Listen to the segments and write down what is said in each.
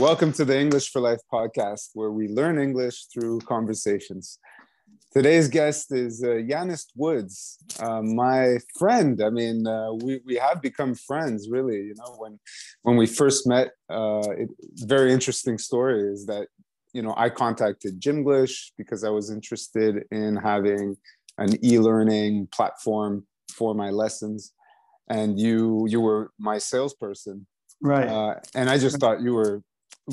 Welcome to the English for Life podcast, where we learn English through conversations. Today's guest is uh, Yuanist Woods, uh, my friend. I mean, uh, we, we have become friends, really. You know, when when we first met, uh, it, very interesting story is that you know I contacted Gymglish because I was interested in having an e-learning platform for my lessons, and you you were my salesperson, right? Uh, and I just thought you were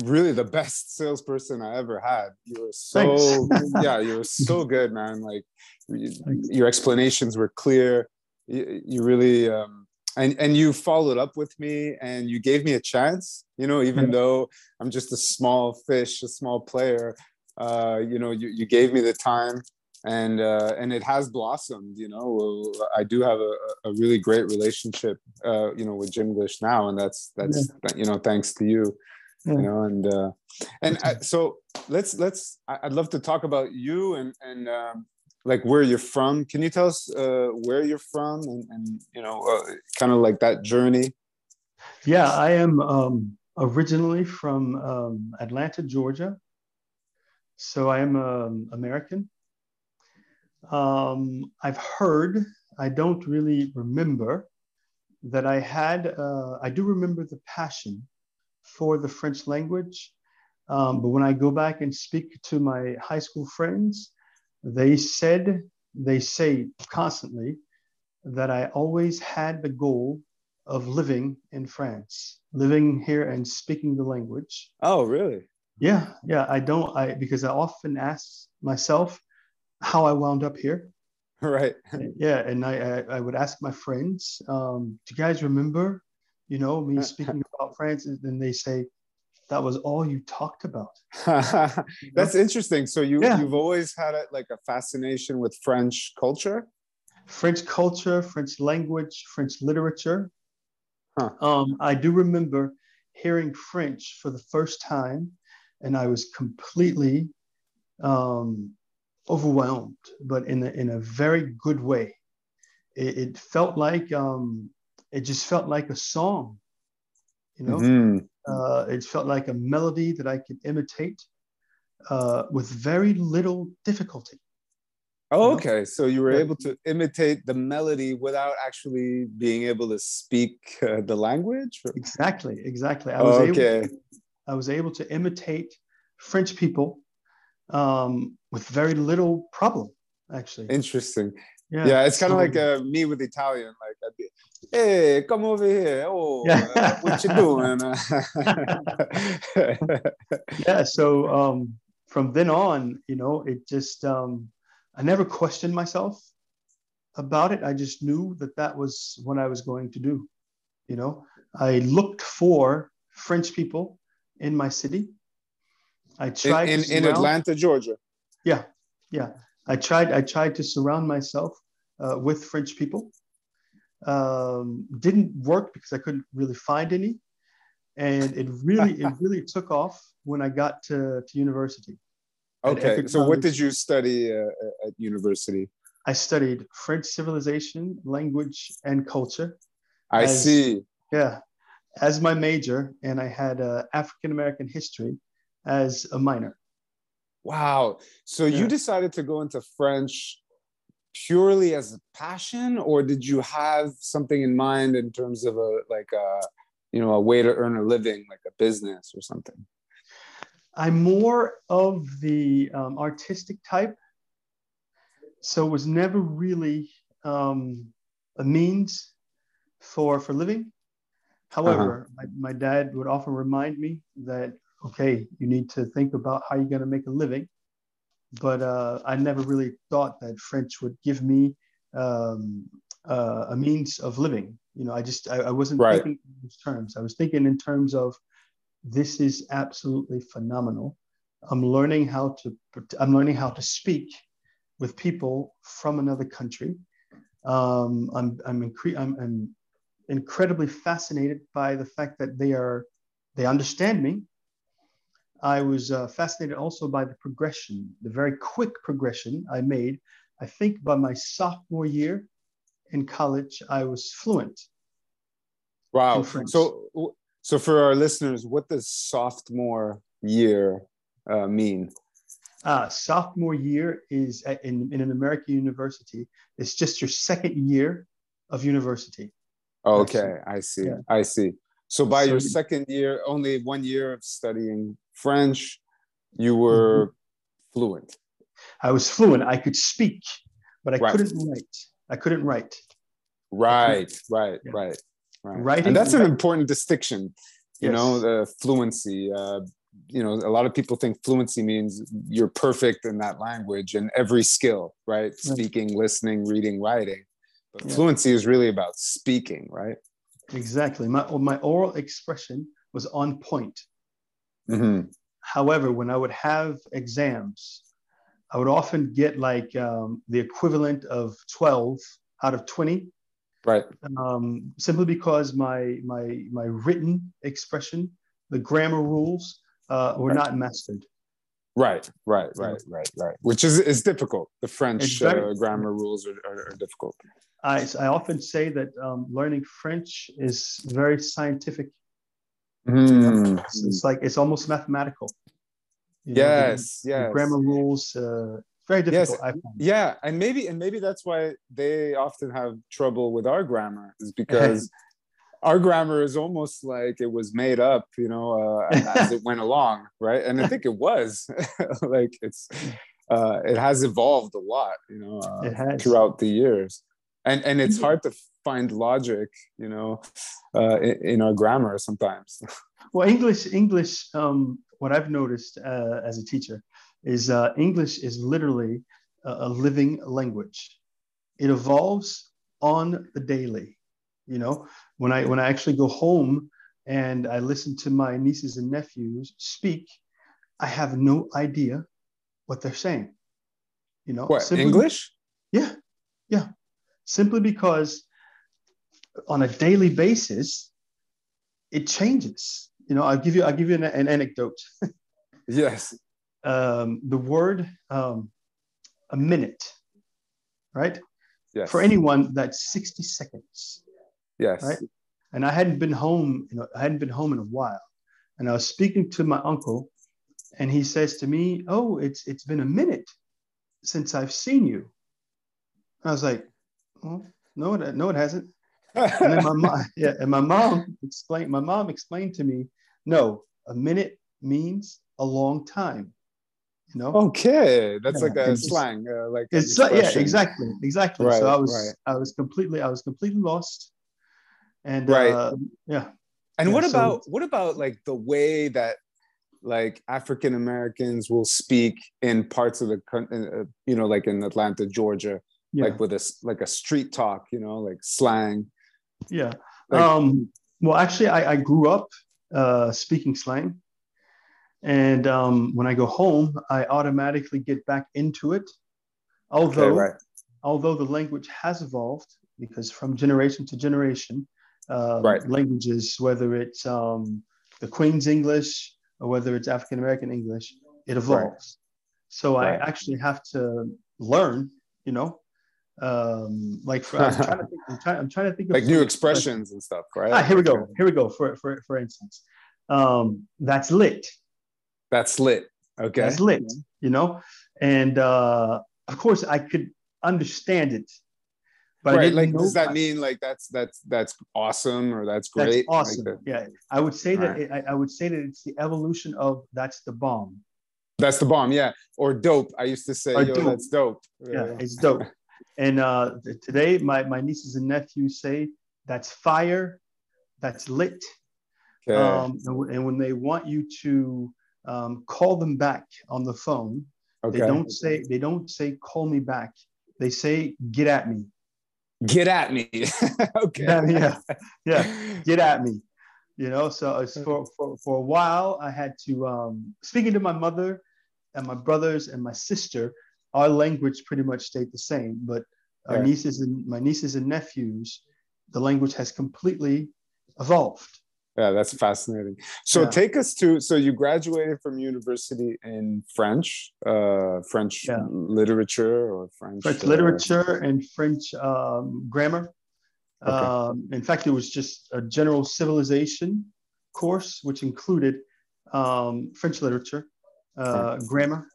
really the best salesperson I ever had. You were so yeah, you were so good, man. Like you, your explanations were clear. You, you really um, and and you followed up with me and you gave me a chance. You know, even yeah. though I'm just a small fish, a small player. Uh, you know, you, you gave me the time and uh, and it has blossomed. You know, I do have a, a really great relationship. Uh, you know, with Gymglish now, and that's that's yeah. you know thanks to you. You know and uh and I, so let's let's i'd love to talk about you and and um like where you're from. Can you tell us uh where you're from and, and you know uh, kind of like that journey? Yeah i am um originally from um, atlanta georgia. So i am um, american. Um i've heard i don't really remember that i had uh, i do remember the passion for the French language. Um, but when I go back and speak to my high school friends, they said, they say constantly that I always had the goal of living in France, living here and speaking the language. Oh, really? Yeah, yeah. I don't, I because I often ask myself how I wound up here. Right. Yeah, and I, I, I would ask my friends, um, do you guys remember you know, me speaking about France, and then they say, that was all you talked about. That's interesting. So you yeah. you've always had a, like a fascination with French culture, French culture, French language, French literature. Huh. Um, I do remember hearing French for the first time, and I was completely um, overwhelmed, but in a, in a very good way. It, it felt like um, it just felt like a song you know mm-hmm. uh, it felt like a melody that i could imitate uh, with very little difficulty oh okay so you were able to imitate the melody without actually being able to speak uh, the language or? exactly exactly i was okay. able to, i was able to imitate french people um, with very little problem actually interesting yeah, yeah it's kind of like uh, me with Italian. Like, I'd be, hey, come over here. Oh, uh, what you doing? yeah. So um, from then on, you know, it just um, I never questioned myself about it. I just knew that that was what I was going to do. You know, I looked for French people in my city. I tried in in, in Atlanta, Georgia. Yeah, yeah. I tried I tried to surround myself uh, with French people. Um, didn't work because I couldn't really find any, and it really it really took off when I got to, to university. Okay, so what did you study uh, at university? I studied French civilization, language, and culture. I as, see. Yeah, as my major, and I had uh, African American history as a minor. Wow. So yeah. you decided to go into French purely as a passion, or did you have something in mind in terms of a like a you know a way to earn a living, like a business or something? I'm more of the um, artistic type, so it was never really um, a means for for living. However, uh-huh. my, my dad would often remind me that okay, you need to think about how you're going to make a living. But uh, I never really thought that French would give me um, uh, a means of living. You know, I just I, I wasn't right. thinking in those terms. I was thinking in terms of this is absolutely phenomenal. I'm learning how to I'm learning how to speak with people from another country. Um, I'm I'm, incre- I'm, I'm incredibly fascinated by the fact that they are they understand me I was uh, fascinated also by the progression, the very quick progression I made. I think by my sophomore year in college, I was fluent. Wow. So, So for our listeners, what does sophomore year uh, mean? Uh, sophomore year is at, in, in an American university. It's just your second year of university. Okay, I see. Yeah. I see. So by your second year, only one year of studying French, you were mm-hmm. fluent. I was fluent. I could speak, but I right. couldn't write. I couldn't write. Right, right, yeah. right, right. Writing, and that's an important distinction. You yes. know, the fluency. Uh, you know, a lot of people think fluency means you're perfect in that language and every skill, right? right. Speaking, listening, reading, writing. But yeah. fluency is really about speaking, right? Exactly. My my oral expression was on point. Mm-hmm. However, when I would have exams, I would often get like um, the equivalent of 12 out of 20. Right. Um, simply because my my my written expression, the grammar rules, uh, were right. not mastered. Right, right, right, right, right. Which is is difficult. The French very, uh, grammar rules are, are, are, difficult. I I often say that um, learning French is very scientific. Mm. It's, it's, like it's almost mathematical. You yes, know, the, yes. The grammar rules. Uh, very difficult. Yes. Yeah, and maybe and maybe that's why they often have trouble with our grammar is because our grammar is almost like it was made up, you know, uh, as it went along, right? And I think it was like it's uh, it has evolved a lot, you know, uh, throughout the years, and and it's hard to find logic, you know, uh, in, in, our grammar sometimes. well, English, English, um, what I've noticed uh, as a teacher is uh, English is literally a, a living language. It evolves on the daily. You know, when I when I actually go home and I listen to my nieces and nephews speak, I have no idea what they're saying. You know, what simply, English? Yeah, yeah. Simply because on a daily basis, it changes. You know, I'll give you I'll give you an, an anecdote. yes. Um, the word um, a minute, right? Yes. For anyone, that's 60 seconds. Yes. Right. And I hadn't been home, you know, I hadn't been home in a while. And I was speaking to my uncle, and he says to me, Oh, it's it's been a minute since I've seen you. I was like, well, no, it, no, it hasn't. and then my mom, yeah, and my mom explained, my mom explained to me, no, a minute means a long time. You know? Okay, that's yeah, like a slang, uh, like it's yeah, exactly, exactly. Right, so I was, right. I was completely, I was completely lost. And right. Uh, yeah. And yeah, what so, about what about like the way that like African Americans will speak in parts of the country, uh, you know, like in Atlanta, Georgia, yeah. like with a like a street talk, you know, like slang. Yeah. Like, um, well, actually, I, I grew up uh, speaking slang, and um, when I go home, I automatically get back into it. Although, okay, right. although the language has evolved, because from generation to generation, um, right. languages, whether it's um, the Queen's English or whether it's African American English, it evolves. Right. So right. I actually have to learn, you know, um, like for, I'm, trying to think, I'm, trying, I'm trying to think of like new expressions and stuff, right? Ah, here we go. Here we go. For for for instance, um, that's lit. That's lit. Okay. That's lit. You know, and uh, of course I could understand it but right, like does that mean like that's that's that's awesome or that's great? That's awesome. Like yeah, I would say that right. it, I, I would say that it's the evolution of that's the bomb. That's the bomb, yeah. Or dope. I used to say, or yo, dope. that's dope. Yeah, yeah it's dope. and uh, today, my my nieces and nephews say that's fire, that's lit. Okay. Um, and, and, when they want you to um, call them back on the phone, okay. they don't say they don't say call me back. They say get at me get at me. okay. Yeah, yeah, yeah, get at me. You know, so for, for, for a while, I had to, um, speaking to my mother and my brothers and my sister, our language pretty much stayed the same. But our nieces and my nieces and nephews, the language has completely evolved yeah that's fascinating so yeah. take us to so you graduated from university in french uh french yeah. literature or french french uh, literature and french um, grammar okay. um, in fact it was just a general civilization course, which included um, French literature, uh, grammar,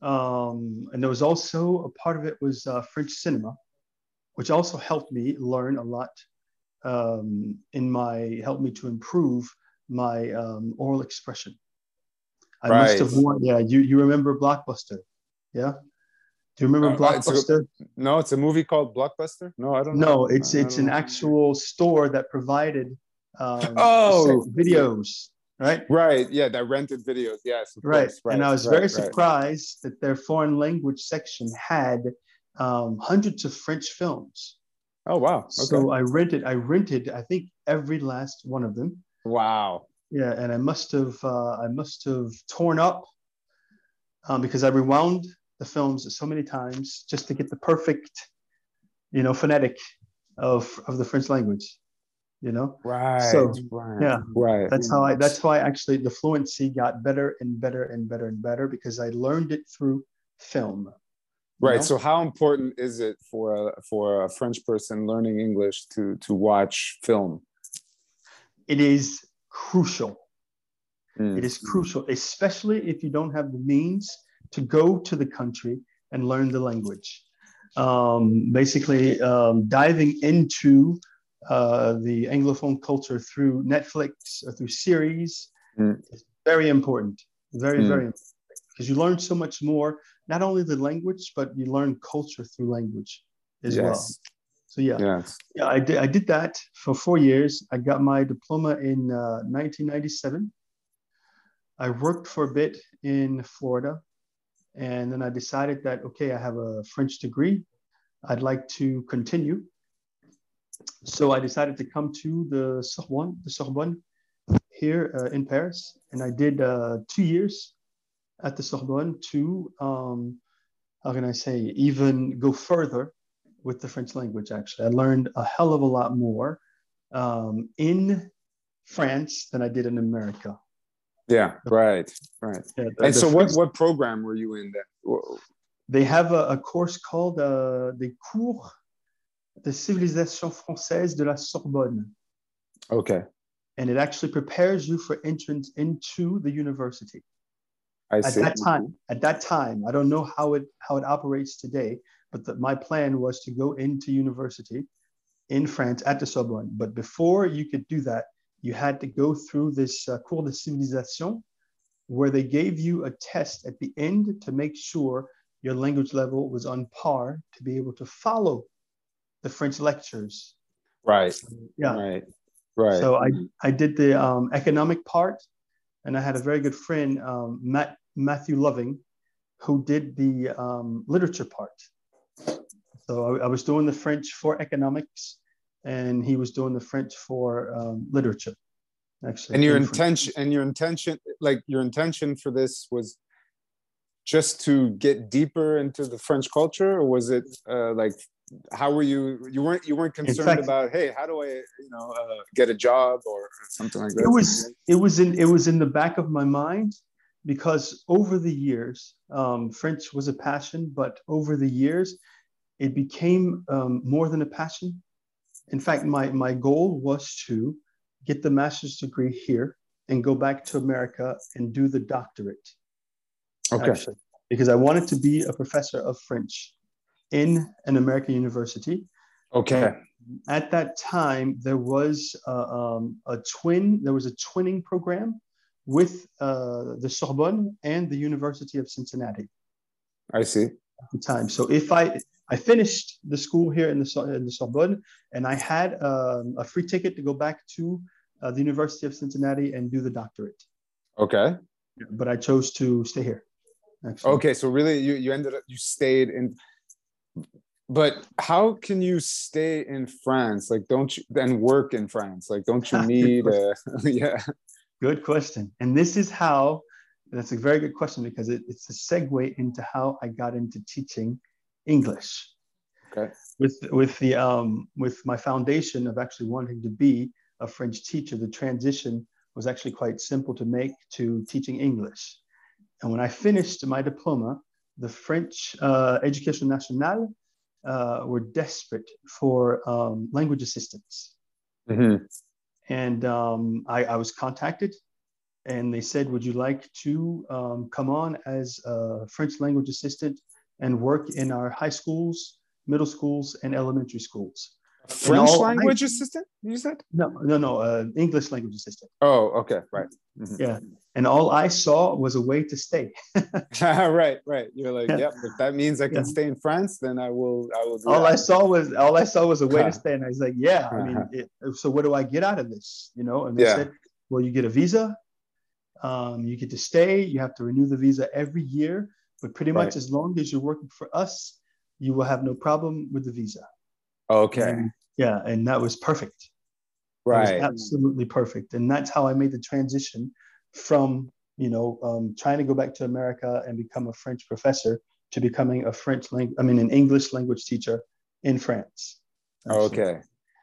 um, and there was also a part of it was uh, French cinema, which also helped me learn a lot um, in my helped me to improve my um, oral expression. I right. must have worn, yeah. You you remember Blockbuster, yeah? Do you remember uh, Blockbuster? It's a, no, it's a movie called Blockbuster. No, I don't. No, know. it's it's an know. actual store that provided um, oh videos right? Right. Yeah, that rented videos. Yes. Right. right. And I was right, very right. surprised that their foreign language section had um, hundreds of French films. Oh wow. Okay. So I rented. I rented. I think every last one of them. Wow. Yeah, and I must have. Uh, I must have torn up um, because I rewound the films so many times just to get the perfect, you know, phonetic of of the French language you know right so right, yeah right that's how i that's why actually the fluency got better and better and better and better because i learned it through film right know? so how important is it for a for a french person learning english to to watch film it is crucial mm. it is crucial especially if you don't have the means to go to the country and learn the language um, basically um, diving into uh, the Anglophone culture through Netflix or through series mm. is very important. Very, mm. very important. Because you learn so much more, not only the language, but you learn culture through language as yes. well. So yeah, yes. yeah, I did. I did that for four years. I got my diploma in uh, 1997. I worked for a bit in Florida, and then I decided that okay, I have a French degree. I'd like to continue so I decided to come to the Sorbonne, the Sorbonne here uh, in Paris, and I did uh, two years at the Sorbonne to, um, how can I say, even go further with the French language. Actually, I learned a hell of a lot more um, in France than I did in America. Yeah, right, right. Yeah, the, and the so, French, what what program were you in then? They have a, a course called uh, the Cours de civilisation française de la Sorbonne. Okay. And it actually prepares you for entrance into the university. I at see. that time, at that time, I don't know how it how it operates today, but the, my plan was to go into university in France at the Sorbonne. But before you could do that, you had to go through this uh, cours de civilisation, where they gave you a test at the end to make sure your language level was on par to be able to follow the French lectures. Right. Yeah. Right. Right. So I, I did the um, economic part, and I had a very good friend, um, Matt Matthew Loving, who did the um, literature part. So I, I, was doing the French for economics, and he was doing the French for um, literature. Actually, and your intention and your intention, like your intention for this was just to get deeper into the French culture, or was it uh, like how were you you weren't you weren't concerned fact, about hey how do i you know uh, get a job or something like that? It was it was in it was in the back of my mind because over the years um, french was a passion but over the years it became um, more than a passion. In fact my my goal was to get the master's degree here and go back to america and do the doctorate okay. actually, because i wanted to be a professor of french in an American university. Okay. At that time, there was a, um, a twin. There was a twinning program with uh, the Sorbonne and the University of Cincinnati. I see. At the time, so if I I finished the school here in the in the Sorbonne, and I had um, a free ticket to go back to uh, the University of Cincinnati and do the doctorate. Okay. But I chose to stay here. Actually. Okay, so really, you you ended up you stayed in but how can you stay in France? Like, don't you then work in France? Like, don't you need a yeah? Good question. And this is how. That's a very good question because it, it's a segue into how I got into teaching English. Okay. With with the um with my foundation of actually wanting to be a French teacher, the transition was actually quite simple to make to teaching English. And when I finished my diploma, the French uh, Education Nationale uh, were desperate for um, language assistance. Mm-hmm. and um, I, I, was contacted, and they said, "Would you like to um, come on as a French language assistant and work in our high schools, middle schools, and elementary schools?" French language I, assistant? You said? No, no, no. Uh, English language assistant. Oh, okay, right. Mm-hmm. Yeah, and all I saw was a way to stay. right, right. You're like, yeah. yep. If that means I can yeah. stay in France, then I will. I will. all that. I saw was all I saw was a way to stay, and I was like, yeah. I mean, it, so what do I get out of this? You know? And they yeah. said, well, you get a visa. Um, you get to stay. You have to renew the visa every year, but pretty much as long as you're working for us, you will have no problem with the visa. Okay. And, yeah, and that was perfect. Right. absolutely perfect, and that's how I made the transition from you know um, trying to go back to America and become a French professor to becoming a French language. I mean, an English language teacher in France. Actually. Okay.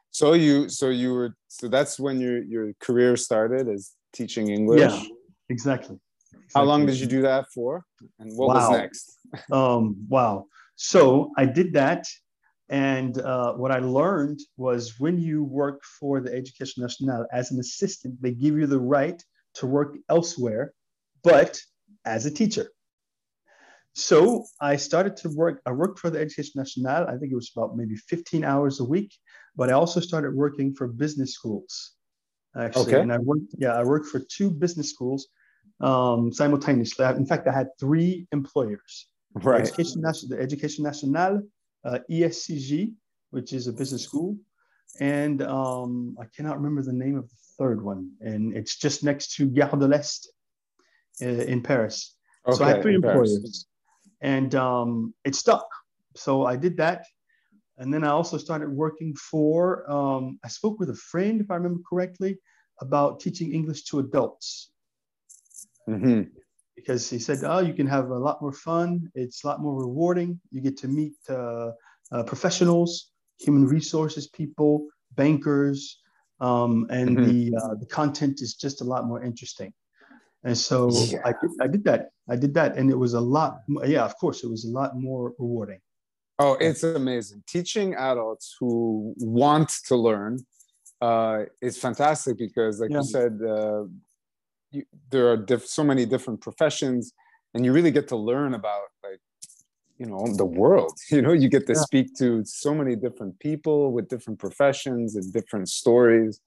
So you so you were so that's when your your career started as teaching English. Yeah, exactly. exactly. How long did you do that for? And what wow. was next? um, wow. So I did that and uh, what I learned was when you work for the Education Nationale as an assistant, they give you the right to work elsewhere, but as a teacher. So I started to work, I worked for the Education Nationale. I think it was about maybe 15 hours a week, but I also started working for business schools. Actually, okay. and I worked, yeah, I worked for two business schools um, simultaneously. In fact, I had three employers. Right. Education, the Education Nationale, uh, ESCG, which is a business school, and um, I cannot remember the name of the third one, and it's just next to Gare de l'Est uh, in Paris. Okay, so I had three employers, Paris. and um, it stuck. So I did that, and then I also started working for. Um, I spoke with a friend, if I remember correctly, about teaching English to adults. Mm-hmm because he said, "Oh, you can have a lot more fun. It's a lot more rewarding. You get to meet uh, uh, professionals, human resources people, bankers, um, and mm-hmm. the uh, the content is just a lot more interesting." And so yeah. I, did, I did that. I did that, and it was a lot. Yeah, of course, it was a lot more rewarding. Oh, it's amazing. Teaching adults who want to learn uh, is fantastic because, like yeah. you said, uh, you, there are diff- so many different professions and you really get to learn about like you know the world. You know you get to yeah. speak to so many different people with different professions and different stories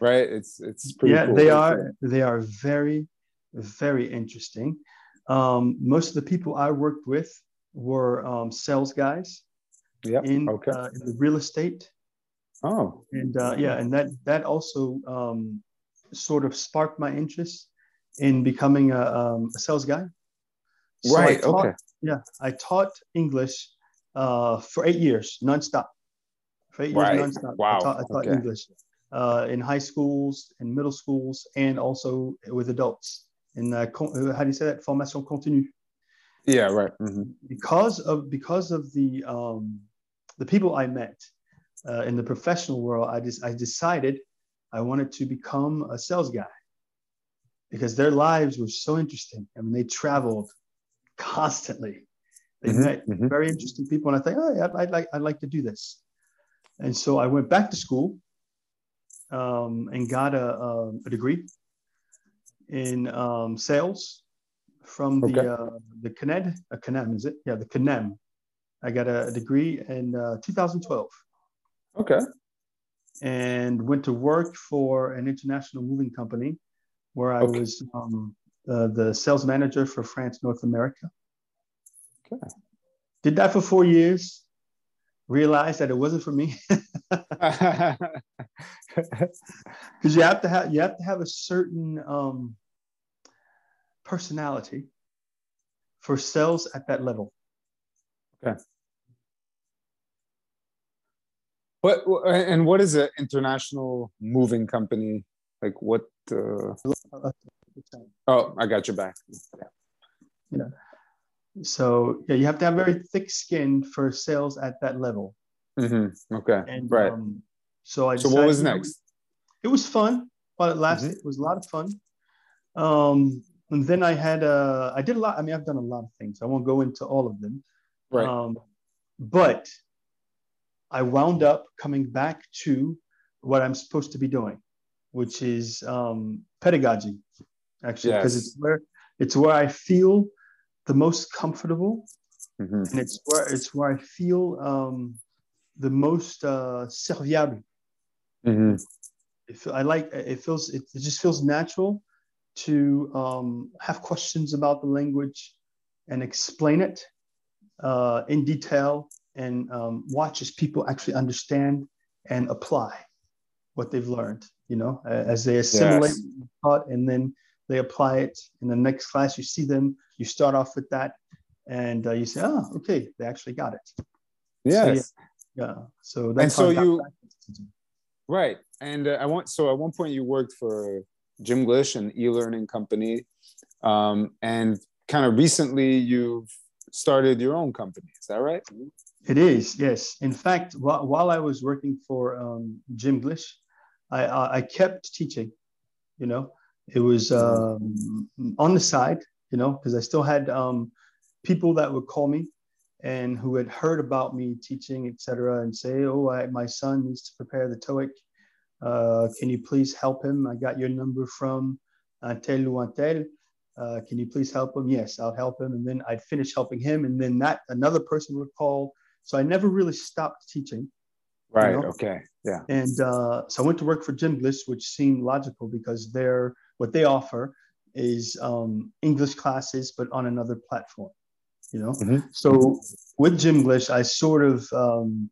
right? It's it's pretty yeah cool they are they are very very interesting. Um, most of the people i worked with were um, sales guys yeah in, okay. uh, in the real estate. Oh. And uh, yeah and that that also um, sort of sparked my interest in becoming a, um, a sales guy. So right. Taught, okay. Yeah, I taught English uh, for eight years nonstop. For eight right. years nonstop. Wow. I taught, I taught okay. English uh, in high schools, in middle schools, and also with adults. In uh, how do you say that? Formation continue. Yeah. Right. Mm-hmm. Because of because of the um, the people I met uh, in the professional world, I just I decided I wanted to become a sales guy because their lives were so interesting. I mean, they traveled constantly. They mm-hmm, met mm-hmm. very interesting people, and I thought, oh, yeah, I'd, like I'd like to do this. And so I went back to school um, and got a, a, a, degree in um, sales from the okay. uh, the CNED, a CNEM, is it? Yeah, the CNEM. I got a, a degree in uh, 2012. Okay. And went to work for an international moving company where I okay. was um, uh, the sales manager for France North America. Okay. Did that for four years. Realized that it wasn't for me. Because you have to have you have to have a certain um, personality for sales at that level. Okay. What and what is an international moving company? Like what? Uh... Oh, I got your back. Yeah. yeah. So yeah, you have to have very thick skin for sales at that level. Mm-hmm. Okay. And, right. Um, so I. So what was next? It was fun while it lasted. Mm-hmm. It was a lot of fun. Um, and then I had uh, I did a lot. I mean, I've done a lot of things. I won't go into all of them. Right. Um, but I wound up coming back to what I'm supposed to be doing which is um, pedagogy, actually, because yes. it's where it's where I feel the most comfortable, mm-hmm. and it's where it's where I feel um, the most uh, serviable. Mm-hmm. I like it feels it, it just feels natural to um, have questions about the language and explain it uh, in detail and um, watch as people actually understand and apply what they've learned, you know, as they assimilate yes. taught and then they apply it in the next class. You see them, you start off with that and uh, you say, oh, okay, they actually got it. Yes. So, yeah. yeah. So that's and so you, right. And uh, I want, so at one point you worked for Gymglish, an e-learning company. Um, and kind of recently you've started your own company. Is that right? It is, yes. In fact, while, while I was working for um, Gymglish, I, I, kept teaching. You know, it was um, on the side. You know, because I still had um, people that would call me and who had heard about me teaching, etc., and say, "Oh, I, my son needs to prepare the TOEIC. Uh, can you please help him? I got your number from Antel ou Antel uh, can you please help him? Yes, I'll help him. And then I'd finish helping him. And then that another person would call. So I never really stopped teaching. Right. You know? Okay. Yeah. And uh, so I went to work for Gymglish, which seemed logical because they're what they offer is um, English classes, but on another platform. You know. Mm-hmm. So with Gymglish, I sort of um,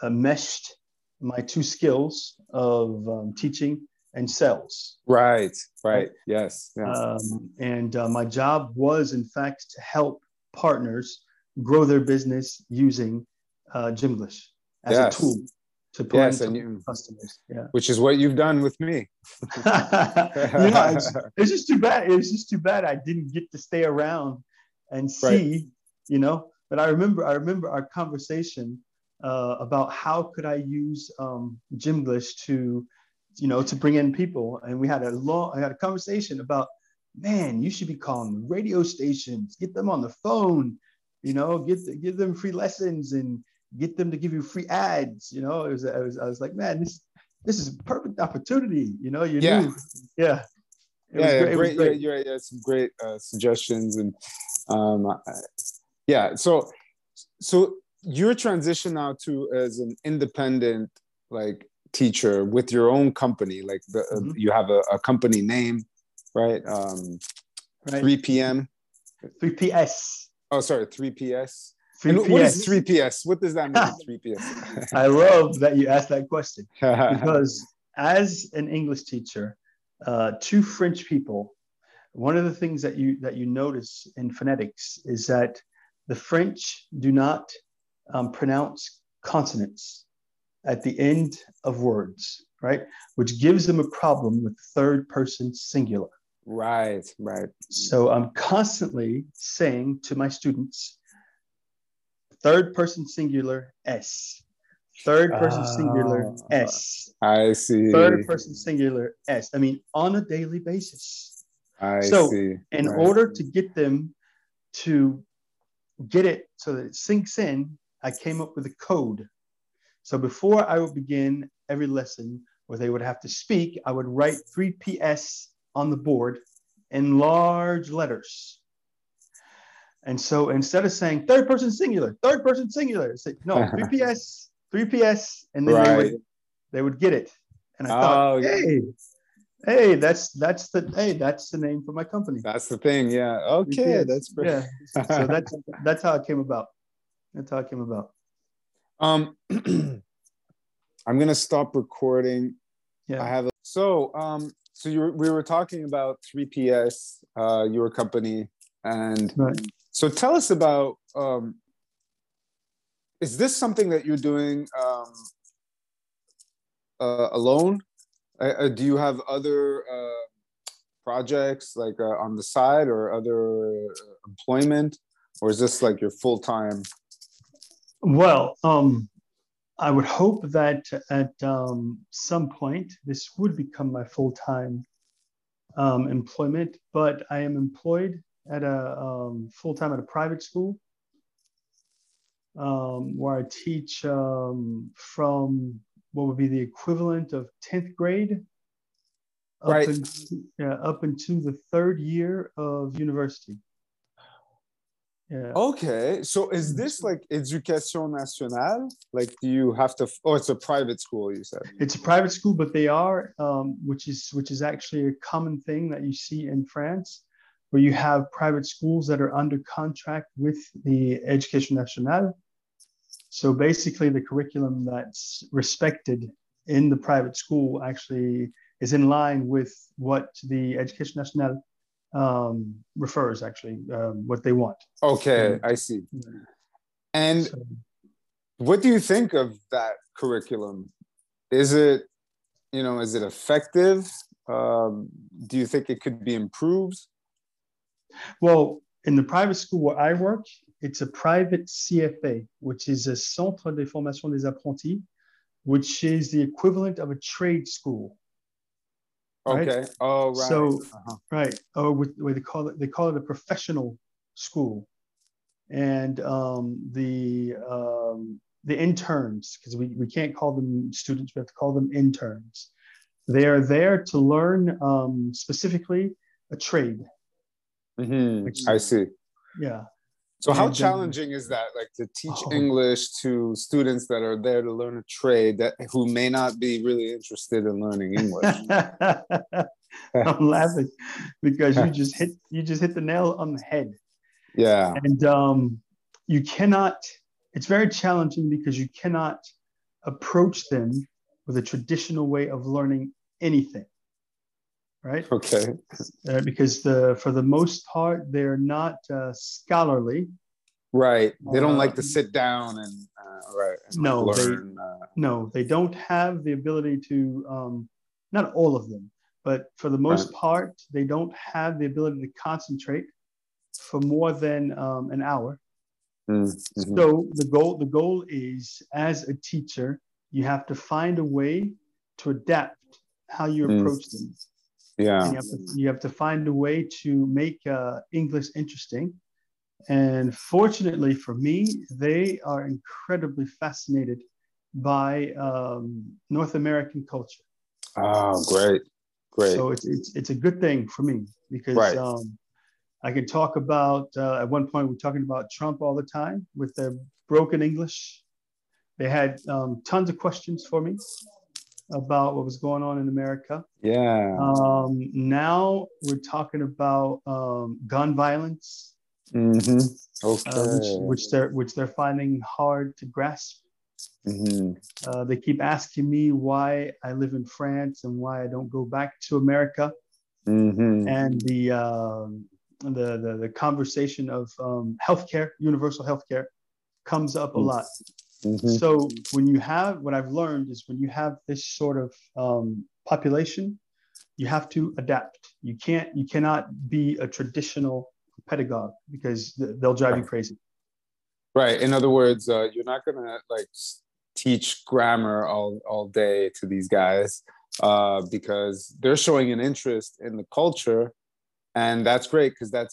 uh, meshed my two skills of um, teaching and sales. Right, right, yes. yes. Um, and uh, my job was, in fact, to help partners grow their business using uh, Gymglish as yes. a tool to put yes, and you, customers. Yeah. Which is what you've done with me. you know, it's, it's, just too bad. It's just too bad I didn't get to stay around and see, right. you know. But I remember, I remember our conversation uh, about how could I use um, Gymglish to you know, to bring in people. And we had a long, I had a conversation about, man, you should be calling radio stations, get them on the phone, you know, get give them free lessons and get them to give you free ads. You know, it was, I was, I was like, man, this this is a perfect opportunity. You know, you yeah. knew, yeah. It yeah, yeah, great. great. Yeah, yeah, some great uh, suggestions and um, yeah. So, so your transition now to as an independent like teacher with your own company like the, uh, mm-hmm. uh, you have a, a, company name right um right. 3 p.m 3ps oh sorry 3ps 3PS. what is 3ps what does that mean 3ps i love that you asked that question because as an english teacher uh, to french people one of the things that you that you notice in phonetics is that the french do not um, pronounce consonants at the end of words, right? Which gives them a problem with third person singular. Right, right. So I'm constantly saying to my students, third person singular S, third person uh, singular S. I see. Third person singular S. I mean, on a daily basis. I so see. in right. order to get them to get it so that it sinks in, I came up with a code so before I would begin every lesson where they would have to speak, I would write 3PS on the board in large letters. And so instead of saying third person singular, third person singular, say no, 3PS, 3PS, and then right. they, would, they would get it. And I thought, oh, hey, hey, that's that's the hey, that's the name for my company. That's the thing, yeah. Okay, 3PS. that's great. Yeah. so that's that's how it came about. That's how it came about. Um, I'm gonna stop recording. Yeah. I have a, so um so you we were talking about 3PS, uh, your company, and right. So tell us about um, is this something that you're doing um, uh, alone? Uh, uh do you have other uh, projects like uh, on the side or other employment, or is this like your full time? Well, um, I would hope that at um, some point this would become my full time um, employment, but I am employed at a um, full time at a private school um, where I teach um, from what would be the equivalent of 10th grade up Right. into, yeah, up into the third year of university. Yeah. Okay, so is this like Education Nationale? Like, do you have to? Oh, it's a private school. You said. It's a private school, but they are, um, which is which is actually a common thing that you see in France, where you have private schools that are under contract with the Education Nationale. So basically, the curriculum that's respected in the private school actually is in line with what the Education Nationale um, refers, actually, um, what they want. Okay, I see. And So- what do you think of that curriculum? Is it, you know, is it effective? Um, do you think it could be improved? Well, in the private school where I work, it's a private CFA, which is a Centre de Formation des Apprentis, which is the equivalent of a trade school, Right. Okay. Oh, right. So- Uh-huh. right? Or with, they call it, they call it a professional school, and um, the um, the interns, because we, we can't call them students, we have to call them interns. They are there to learn um, specifically a trade. Mhm, Which- I see. Yeah. So how And, um, challenging is that? Like to teach Oh. English to students that are there to learn a trade that who may not be really interested in learning English. I'm laughing because you just hit you just hit the nail on the head. yeah. And um, you cannot, it's very challenging because you cannot approach them with a traditional way of learning anything. Right? Okay. Uh, because the for the most part, they're not uh, scholarly. Right. They don't like Uh, to sit down and uh, right. and No, they- learn. uh, No, they don't have the ability to, um, not all of them, but for the most part, they don't have the ability to concentrate for more than um, an hour. mm, mhm. So the goal, the goal is as a teacher, you have to find a way to adapt how you Mm. approach them. Yeah. You, have to, you have to find a way to make uh, English interesting. And fortunately for me, they are incredibly fascinated by um, North American culture. Oh, great. Great. So it's, it's, it's a good thing for me because Right. um, I can talk about, uh, at one point, we're talking about Trump all the time with their broken English. They had um, tons of questions for me about what was going on in America. yeah. Um, now we're talking about um, gun violence, hmm uh, which, which they're which they're finding hard to grasp. hmm Uh, they keep asking me why I live in France and why I don't go back to America. hmm And the um, the, the the conversation of um, healthcare, universal healthcare, comes up a Mm. lot. Hmm So when you have what I've learned is when you have this sort of um, population, you have to adapt. You can't you cannot be a traditional pedagogue because th- they'll drive you crazy. Right. In other words, uh, you're not gonna like teach grammar all all day to these guys uh, because they're showing an interest in the culture, and that's great because that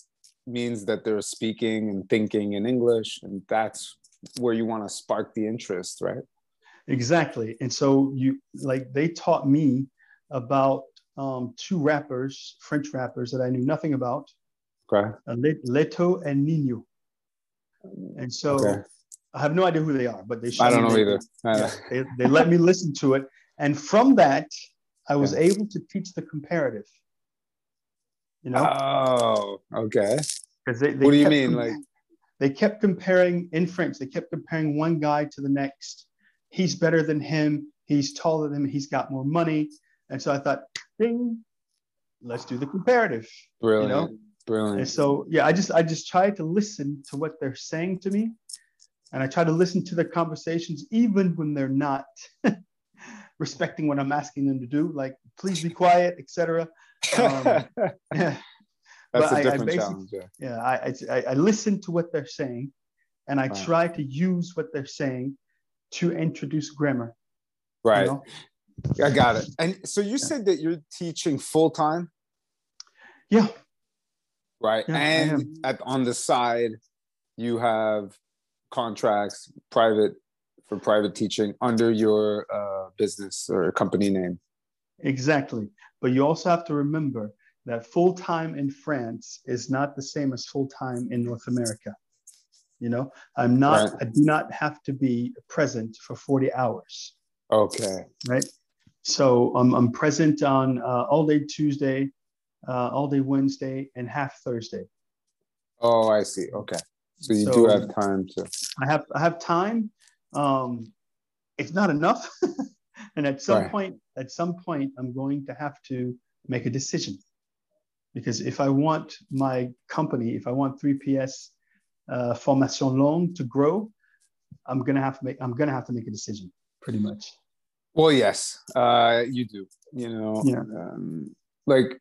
means that they're speaking and thinking in English, and that's where you want to spark the interest, right? Exactly. And so you like they taught me about um, two rappers, French rappers that I knew nothing about, Okay. uh, Leto and Ninho. And so Okay. I have no idea who they are, but they I don't know either. Yeah, they, they let me listen to it. And from that, I was Yeah. able to teach the comparative. You know, Oh, okay. because they, they What do you mean, like? They kept comparing in French, they kept comparing one guy to the next. He's better than him, he's taller than him, he's got more money. And so I thought, ding, let's do the comparative. Brilliant. Brilliant. And so yeah, I just I just try to listen to what they're saying to me. And I try to listen to their conversations even when they're not respecting what I'm asking them to do, like please be quiet, etc. Um, yeah, That's but a I- I different basic- challenge. Yeah. yeah. I, I I listen to what they're saying, and I try to use what they're saying to introduce grammar. you Right. know? I got it. And so you said that you're teaching full time, Yeah. right? Yeah, and at on the side, you have contracts, private for private teaching under your uh, business or company name. Exactly. but you also have to remember that full time in France is not the same as full time in North America. You know, I'm not, right. I do not have to be present for 40 hours. Okay. Right. So um, I'm present on uh, all day Tuesday, uh, all day Wednesday, and half Thursday. Oh, I see. Okay. So you so do have time to. I have I have time. Um, it's not enough, and at some right. point, at some point, I'm going to have to make a decision, because if I want my company, if I want 3PS uh, Formations Langues to grow, I'm gonna have to make I'm gonna have to make a decision, pretty much. Well, yes, uh, you do. You know, yeah. um, like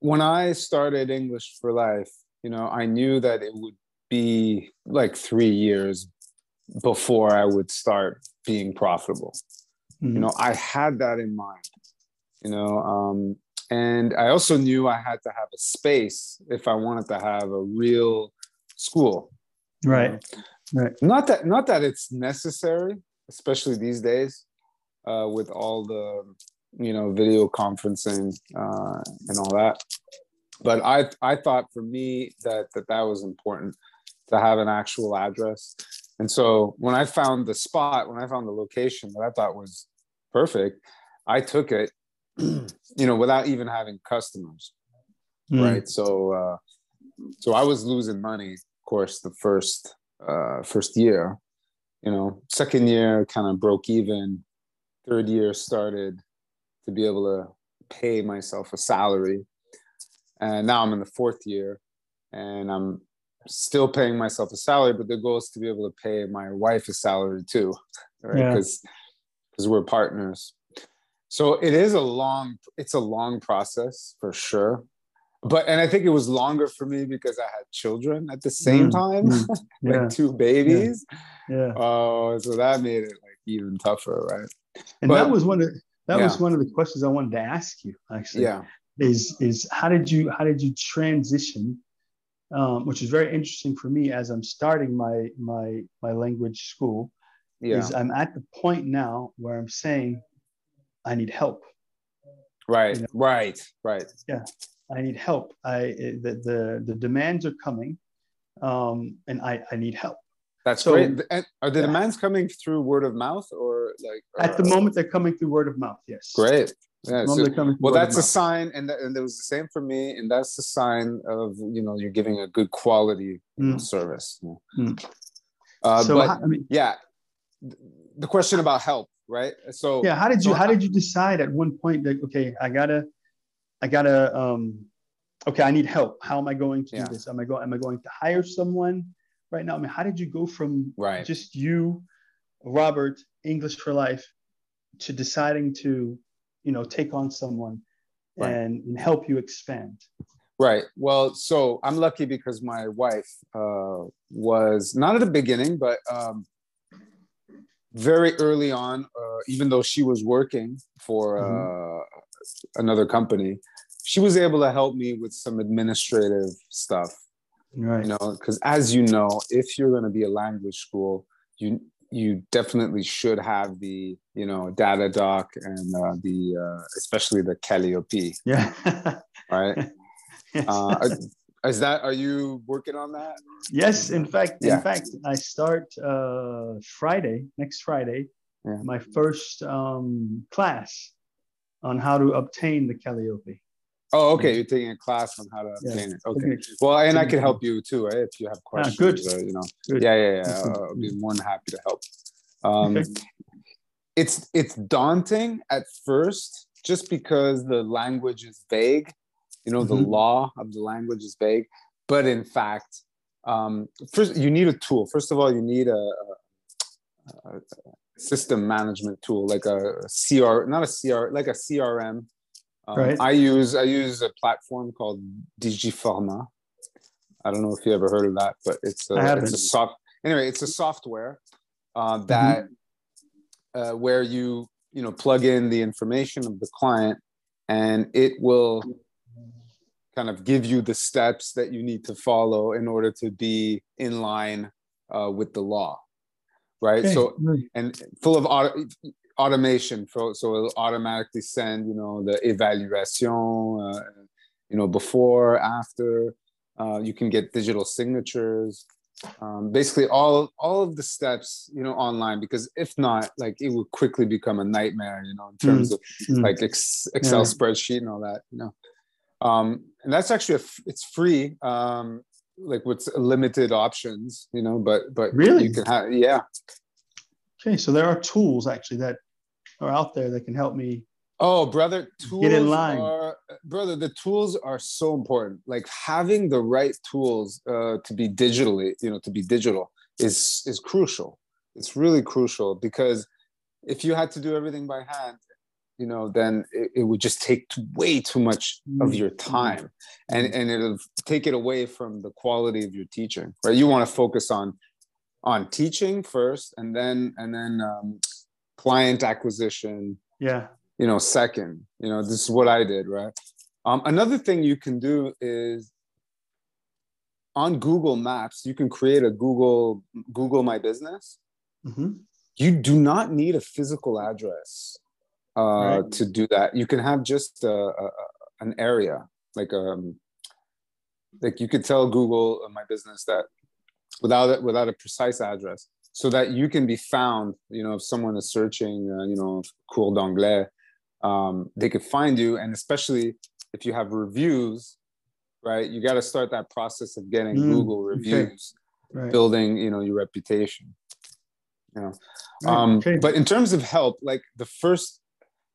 when I started English for Life, you know, I knew that it would be like three years before I would start being profitable. Mm-hmm. You know, I had that in mind. You know, um, and I also knew I had to have a space if I wanted to have a real school. Right. Right. Not that not that it's necessary, especially these days uh, with all the you know video conferencing uh, and all that. But I I thought for me that that that was important to have an actual address. And so when I found the spot, when I found the location that I thought was perfect, I took it, you know, without even having customers. Mm. Right. So uh, so I was losing money, of course, the first uh, first year. You know, second year kind of broke even third year started to be able to pay myself a salary. And now I'm in the fourth year and I'm still paying myself a salary, but the goal is to be able to pay my wife a salary too, right? Because yeah. because we're partners. So it is a long, it's a long process for sure. But and I think it was longer for me because I had children at the same mm, time, mm, like yeah. two babies. Yeah. yeah. Oh, so that made it like even tougher, right? And but, that was one of that yeah. was one of the questions I wanted to ask you actually. Yeah. Is is how did you how did you transition, um, which is very interesting for me as I'm starting my my my language school. Yeah. Is I'm at the point now where I'm saying, I need help. Right. You know? Right. Right. Yeah. I need help. I the the, the demands are coming, um, and I I need help. That's so, great. And are the yeah. demands coming through word of mouth or like? Or, At the moment, they're coming through word of mouth. Yes. Great. Yeah, so, well, that's a sign, and, that, and it was the same for me, and that's a sign of you know you're giving a good quality mm. service. Mm. Uh, so but I mean, yeah, the question about help, right? So yeah, how did you so how did you decide at one point that okay, I gotta, I gotta, um, okay, I need help. How am I going to yeah. do this? Am I going? Am I going to hire someone? right now? I mean, how did you go from right. just you, Robert, English for Life, to deciding to, you know, take on someone right. and, and help you expand? Right. Well, so I'm lucky because my wife uh, was not at the beginning, but um, very early on, uh, even though she was working for uh, mm-hmm. another company, she was able to help me with some administrative stuff right. you know because as you know if you're going to be a language school you you definitely should have the you know Datadock and uh, the uh, especially the Qualiopi. Yeah. Right? Uh, is that are you working on that yes in fact yeah. in fact i start uh friday next friday yeah. my first um class on how to obtain the Qualiopi Oh, okay. You're taking a class on how to yeah. obtain it. Okay. Well, and I can help you too, right? If you have questions. Ah, good. Or, you know. Good. Yeah, yeah, yeah. I'll be more than happy to help. Um, okay. It's it's daunting at first, just because the language is vague. You know, mm-hmm. the law of the language is vague. But in fact, um, first you need a tool. First of all, you need a, a, a system management tool, like a CR, not a CR, like a CRM um, right. I use I use a platform called Digiforma. I don't know if you ever heard of that, but it's a, it's a soft anyway. It's a software uh, that mm-hmm. uh, where you you know plug in the information of the client, and it will kind of give you the steps that you need to follow in order to be in line uh, with the law right okay. so and full of auto automation for so it'll automatically send you know the evaluation uh, you know before after uh, you can get digital signatures um, basically all all of the steps you know online because if not like it would quickly become a nightmare you know in terms mm. of mm. like ex- excel yeah. spreadsheet and all that you know um, and that's actually a, it's free um, like with limited options you know but but really you can have yeah okay so there are tools actually that are out there that can help me Oh, brother, tools get in line. Are, brother, the tools are so important. Like having the right tools uh, to be digitally, you know, to be digital is is crucial. It's really crucial because if you had to do everything by hand, you know, then it, it would just take way too much of mm. your time, and and it'll take it away from the quality of your teaching. Right? You want to focus on on teaching first, and then and then um, client acquisition. Yeah you know second you know this is what i did right um, another thing you can do is on google maps you can create a google google my business mm-hmm. you do not need a physical address uh, right. to do that you can have just a, a, an area like um like you could tell google uh, my business that without it without a precise address so that you can be found you know if someone is searching uh, you know cours d'anglais um, they could find you and especially if you have reviews right you got to start that process of getting mm, google reviews okay. right. building you know your reputation you know right, um, okay. but in terms of help like the first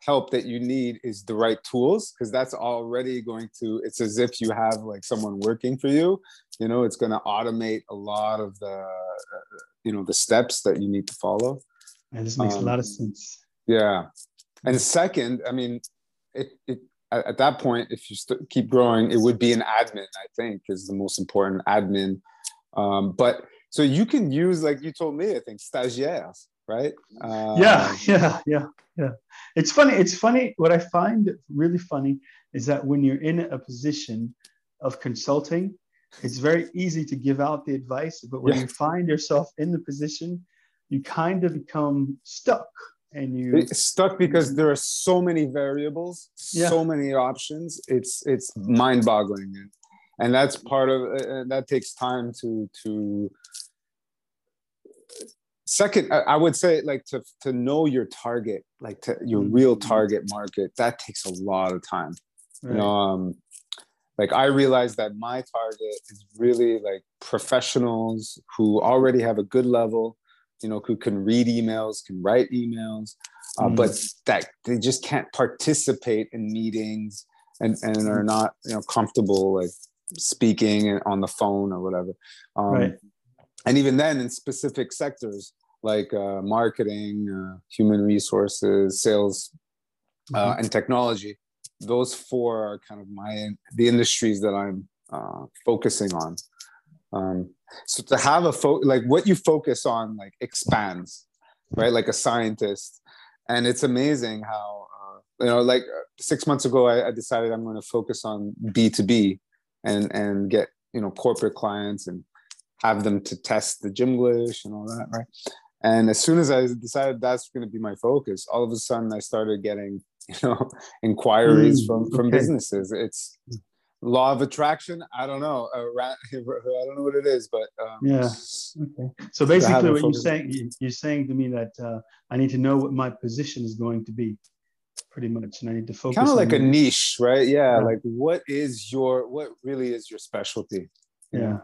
help that you need is the right tools because that's already going to it's as if you have like someone working for you you know it's going to automate a lot of the uh, you know the steps that you need to follow and this makes um, a lot of sense yeah and second, I mean, it, it at, at that point, if you st- keep growing, it would be an admin. I think is the most important admin. Um, but so you can use, like you told me, I think stagiaires, right? Um, yeah, yeah, yeah, yeah. It's funny. It's funny. What I find really funny is that when you're in a position of consulting, it's very easy to give out the advice, but when yeah. you find yourself in the position, you kind of become stuck and you it's stuck because there are so many variables yeah. so many options it's it's mind-boggling and, and that's part of uh, that takes time to to second i would say like to to know your target like to your mm-hmm. real target market that takes a lot of time right. you know um like i realized that my target is really like professionals who already have a good level you know, who can read emails, can write emails, uh, mm. but that they just can't participate in meetings and, and are not, you know, comfortable like speaking on the phone or whatever. Um, right. And even then, in specific sectors like uh, marketing, uh, human resources, sales, uh, mm-hmm. and technology, those four are kind of my the industries that I'm uh, focusing on. Um, so to have a fo- like what you focus on like expands right like a scientist and it's amazing how uh, you know like uh, six months ago I, I decided i'm going to focus on b2b and and get you know corporate clients and have them to test the Gymglish and all that right? And as soon as i decided that's going to be my focus all of a sudden i started getting you know inquiries mm, from from okay. businesses. It's law of attraction. I don't know i don't know what it is but um, yeah okay. So basically what you're saying you're saying to me that uh, i need to know what my position is going to be pretty much and i need to focus kind of like a niche right? Yeah, yeah, like what is your what really is your specialty? Yeah.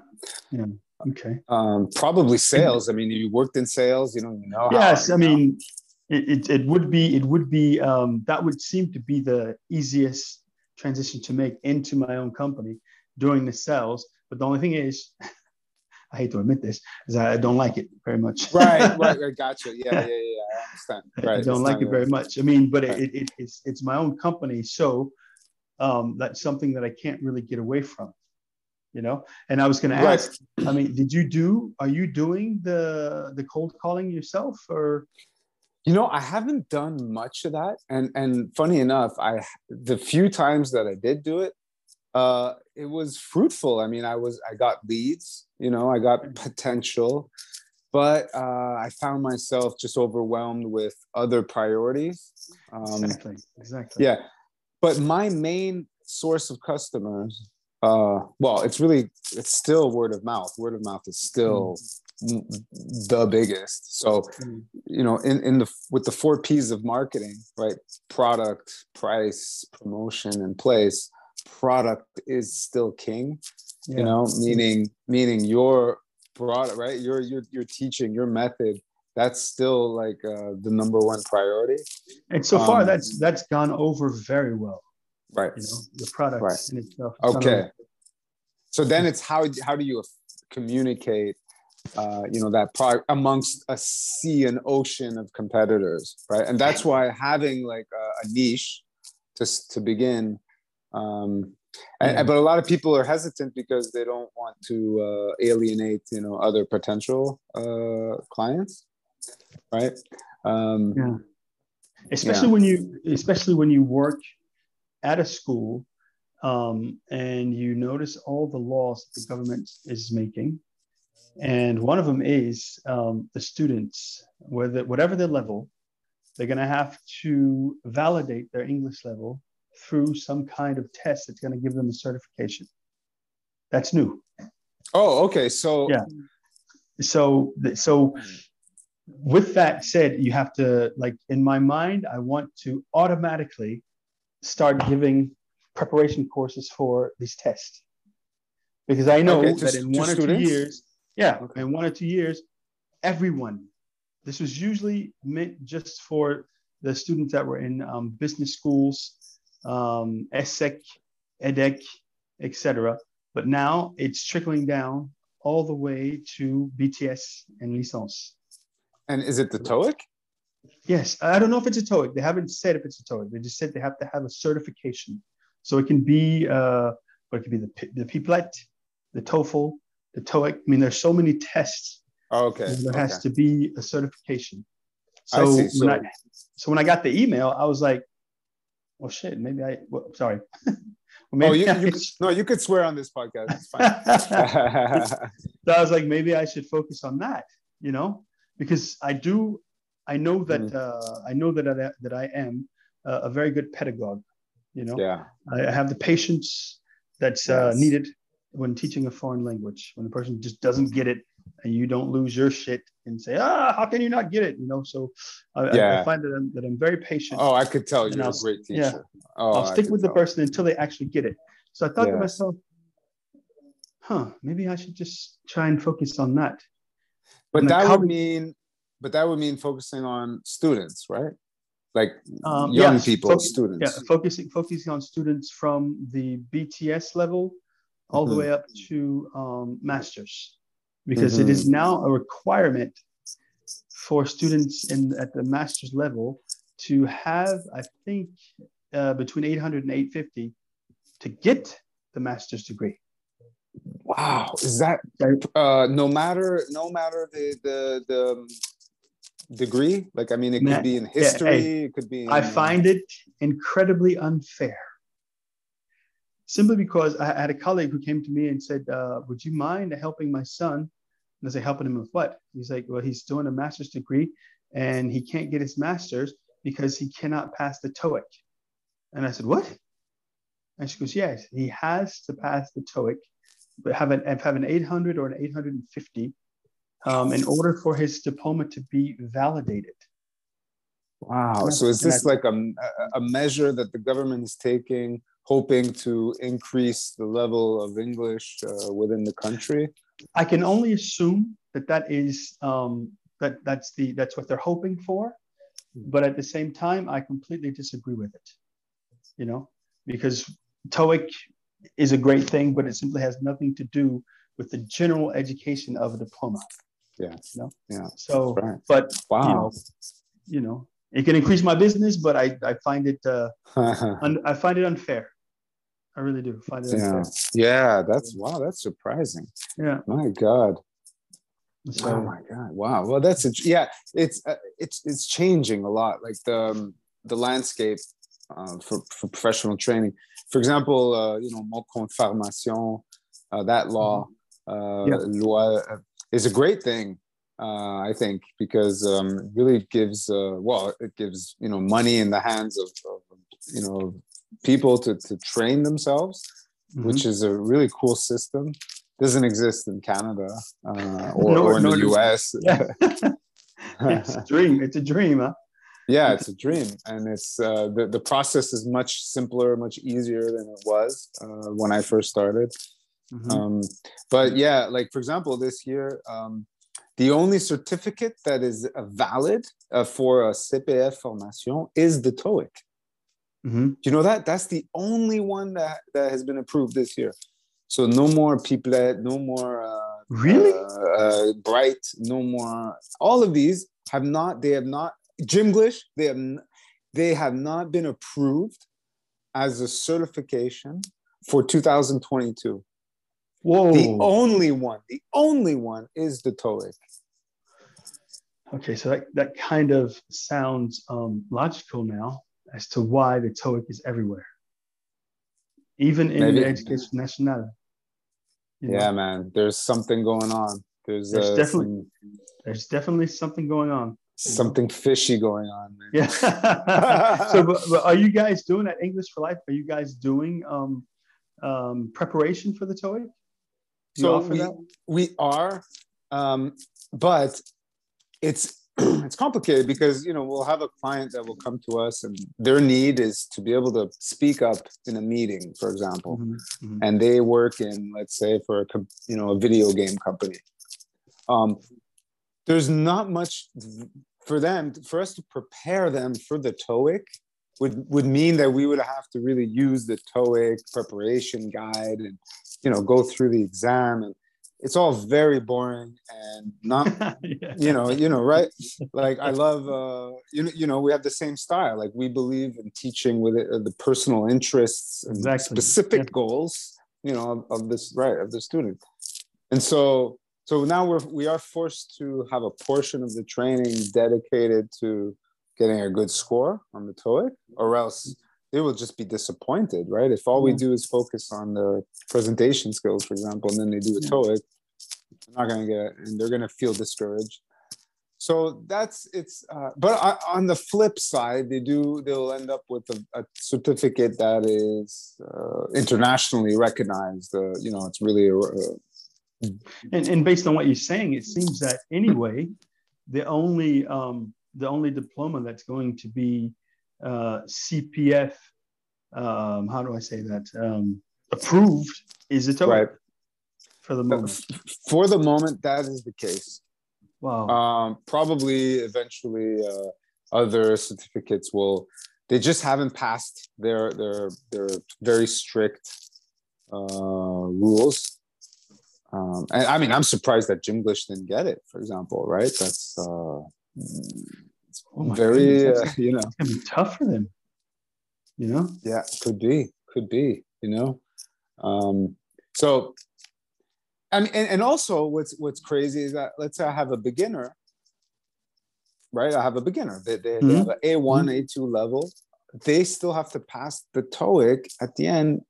yeah okay um probably sales i mean you worked in sales you know you know yes i mean it, it, it would be it would be um that would seem to be the easiest transition to make into my own company doing the sales. But the only thing is, I hate to admit this, is I don't like it very much. right, right, right. Gotcha. Yeah, yeah, yeah. I understand. Right. I don't like it very much. I mean, but right. it, it, it's it's my own company, so um, that's something that I can't really get away from. You know, and I was going to ask. Right. I mean, did you do? Are you doing the the cold calling yourself, or you know, I haven't done much of that, and and funny enough, I the few times that I did do it, uh, it was fruitful. I mean, I was I got leads, you know, I got potential, but uh, I found myself just overwhelmed with other priorities. Um, exactly. Exactly. Yeah, but my main source of customers, uh, well, it's really it's still word of mouth. Word of mouth is still mm. the biggest. So, mm. you know, in in the with the four P's of marketing, right? Product, price, promotion, and place. Product is still king. Yeah. You know, meaning meaning your product, right? You're you're you're teaching your method. That's still like uh, the number one priority. And so far, um, that's that's gone over very well. Right. You know, the product right. in itself. Okay. So then it's how how do you communicate uh, you know that product amongst a sea and ocean of competitors right and that's why having like a, a niche just to begin um, and, yeah. but a lot of people are hesitant because they don't want to uh, alienate you know other potential uh, clients right um, yeah especially yeah. when you especially when you work at a school um, and you notice all the laws that the government is making and one of them is um, the students whether whatever their level they're going to have to validate their english level through some kind of test that's going to give them a certification. That's new. Oh, okay. So yeah. So so with that said, you have to like in my mind, I want to automatically start giving preparation courses for these tests because I know okay, that in one or students? two years, yeah, okay. in one or two years, everyone. This was usually meant just for the students that were in um, business schools um, ESSEC, EDHEC, etc. But now it's trickling down all the way to BTS and licence. And is it the TOEIC? Yes, I don't know if it's a TOEIC. They haven't said if it's a TOEIC. They just said they have to have a certification. So it can be, uh, or it could be the the Pipplet, the TOEFL, the TOEIC. I mean, there's so many tests. Oh, okay. There okay. has to be a certification. So, I so, when I, so when I got the email, I was like, well, shit, maybe I, well, sorry. well, maybe oh, you, you no, you could swear on this podcast. It's fine. so I was like, maybe I should focus on that, you know, because I do, I know that, mm. uh, I know that, I, that I am a, a very good pedagogue, you know, yeah. I, have the patience that's uh, yes. uh, needed when teaching a foreign language, when the person just doesn't get it and you don't lose your shit and say, ah, how can you not get it? You know, so I, yeah. I find that I'm, that I'm very patient. Oh, I could tell you're I'll, a great teacher. Yeah, oh, I'll stick with tell. the person until they actually get it. So I thought yeah. to myself, huh, maybe I should just try and focus on that. But and that would mean, but that would mean focusing on students, right? Like um, young people, students. Yeah, focusing focusing on students from the BTS level all mm-hmm. the way up to um, masters because mm-hmm. it is mm-hmm. now a requirement for students in at the master's level to have, I think, uh, between 800 and 850 to get the master's degree. Wow, is that uh, no matter no matter the the the um, degree? Like, I mean, it could be in history. Yeah, it could be. In, I find it incredibly unfair simply because I had a colleague who came to me and said, uh, Would you mind helping my son? And I said, Helping him with what? He's like, Well, he's doing a master's degree and he can't get his master's because he cannot pass the TOEIC. And I said, What? And she goes, Yes, he has to pass the TOEIC, but have an, have an 800 or an 850 um, in order for his diploma to be validated. Wow. So is this like a, a measure that the government is taking hoping to increase the level of English uh, within the country? I can only assume that that is um, that that's the that's what they're hoping for, but at the same time, I completely disagree with it. You know, because TOEIC is a great thing, but it simply has nothing to do with the general education of a diploma. Yeah. You know? Yeah. So, right. but wow. You know, you know, it can increase my business, but I, I find it uh, un, I find it unfair. I really do find it. Yeah, yeah, that's wow, that's surprising. Yeah, my God. So, oh my God! Wow. Well, that's a, yeah. It's uh, it's it's changing a lot. Like the um, the landscape uh, for for professional training. For example, uh, you know, mot formation, uh, that law, mm-hmm. uh, yeah. loi, uh, is a great thing. uh, I think, because um, it really gives uh, well, it gives you know money in the hands of, of you know people to to train themselves, mm-hmm. which is a really cool system. Doesn't exist in Canada uh, or, no, or in no, the US. Yeah. it's a dream. It's a dream, huh? Yeah, it's a dream, and it's uh, the the process is much simpler, much easier than it was uh, when I first started. Mm-hmm. Um, but yeah, like for example, this year, um, the only certificate that is valid uh, for a CPF formation is the TOEIC. Mm-hmm. Do you know that? That's the only one that, that has been approved this year. So no more Pipplet, no more uh, really uh, uh, Bright, no more. All of these have not. They have not. Gymglish. They have. They have not been approved as a certification for 2022. Whoa. The only one, the only one is the TOEIC. Okay, so that, that kind of sounds um, logical now as to why the TOEIC is everywhere, even in Maybe. the education nationale. Yeah, know? man, there's something going on. There's, there's uh, definitely some, there's definitely something going on. Something fishy going on. Man. Yeah. so, but, but, are you guys doing that English for Life? Are you guys doing um, um, preparation for the TOEIC? So we, we are, um, but it's it's complicated because you know we'll have a client that will come to us and their need is to be able to speak up in a meeting for example. Mm-hmm, mm-hmm. and they work in let's say for a you know a video game company. Um, there's not much for them for us to prepare them for the TOEIC would would mean that we would have to really use the TOEIC preparation guide and you know go through the exam and it's all very boring and not yeah. you know you know right like i love uh you know, you know we have the same style like we believe in teaching with it, uh, the personal interests and exactly. specific yeah. goals you know of, of, this right of the student and so so now we're we are forced to have a portion of the training dedicated to getting a good score on the TOEIC or else they will just be disappointed, right? If all we do is focus on the presentation skills, for example, and then they do a TOEIC, they're not going to get, and they're going to feel discouraged. So that's it's. Uh, but on the flip side, they do. They'll end up with a, a certificate that is uh, internationally recognized. Uh, you know, it's really. A, a, and, and based on what you're saying, it seems that anyway, the only um, the only diploma that's going to be uh, CPF, um, how do I say that? Um, approved is it right. for the moment? For the moment, that is the case. Wow. Um, probably eventually uh, other certificates will. They just haven't passed their their their very strict uh, rules. Um, and I mean, I'm surprised that Gymglish didn't get it, for example, right? That's uh, oh very uh, you know it's gonna be tough for them you know yeah could be could be you know um so I mean, and, and also what's what's crazy is that let's say I have a beginner, right? I have a beginner. They, they, mm-hmm. they have an A1, mm-hmm. A2 level. They still have to pass the TOEIC at the end,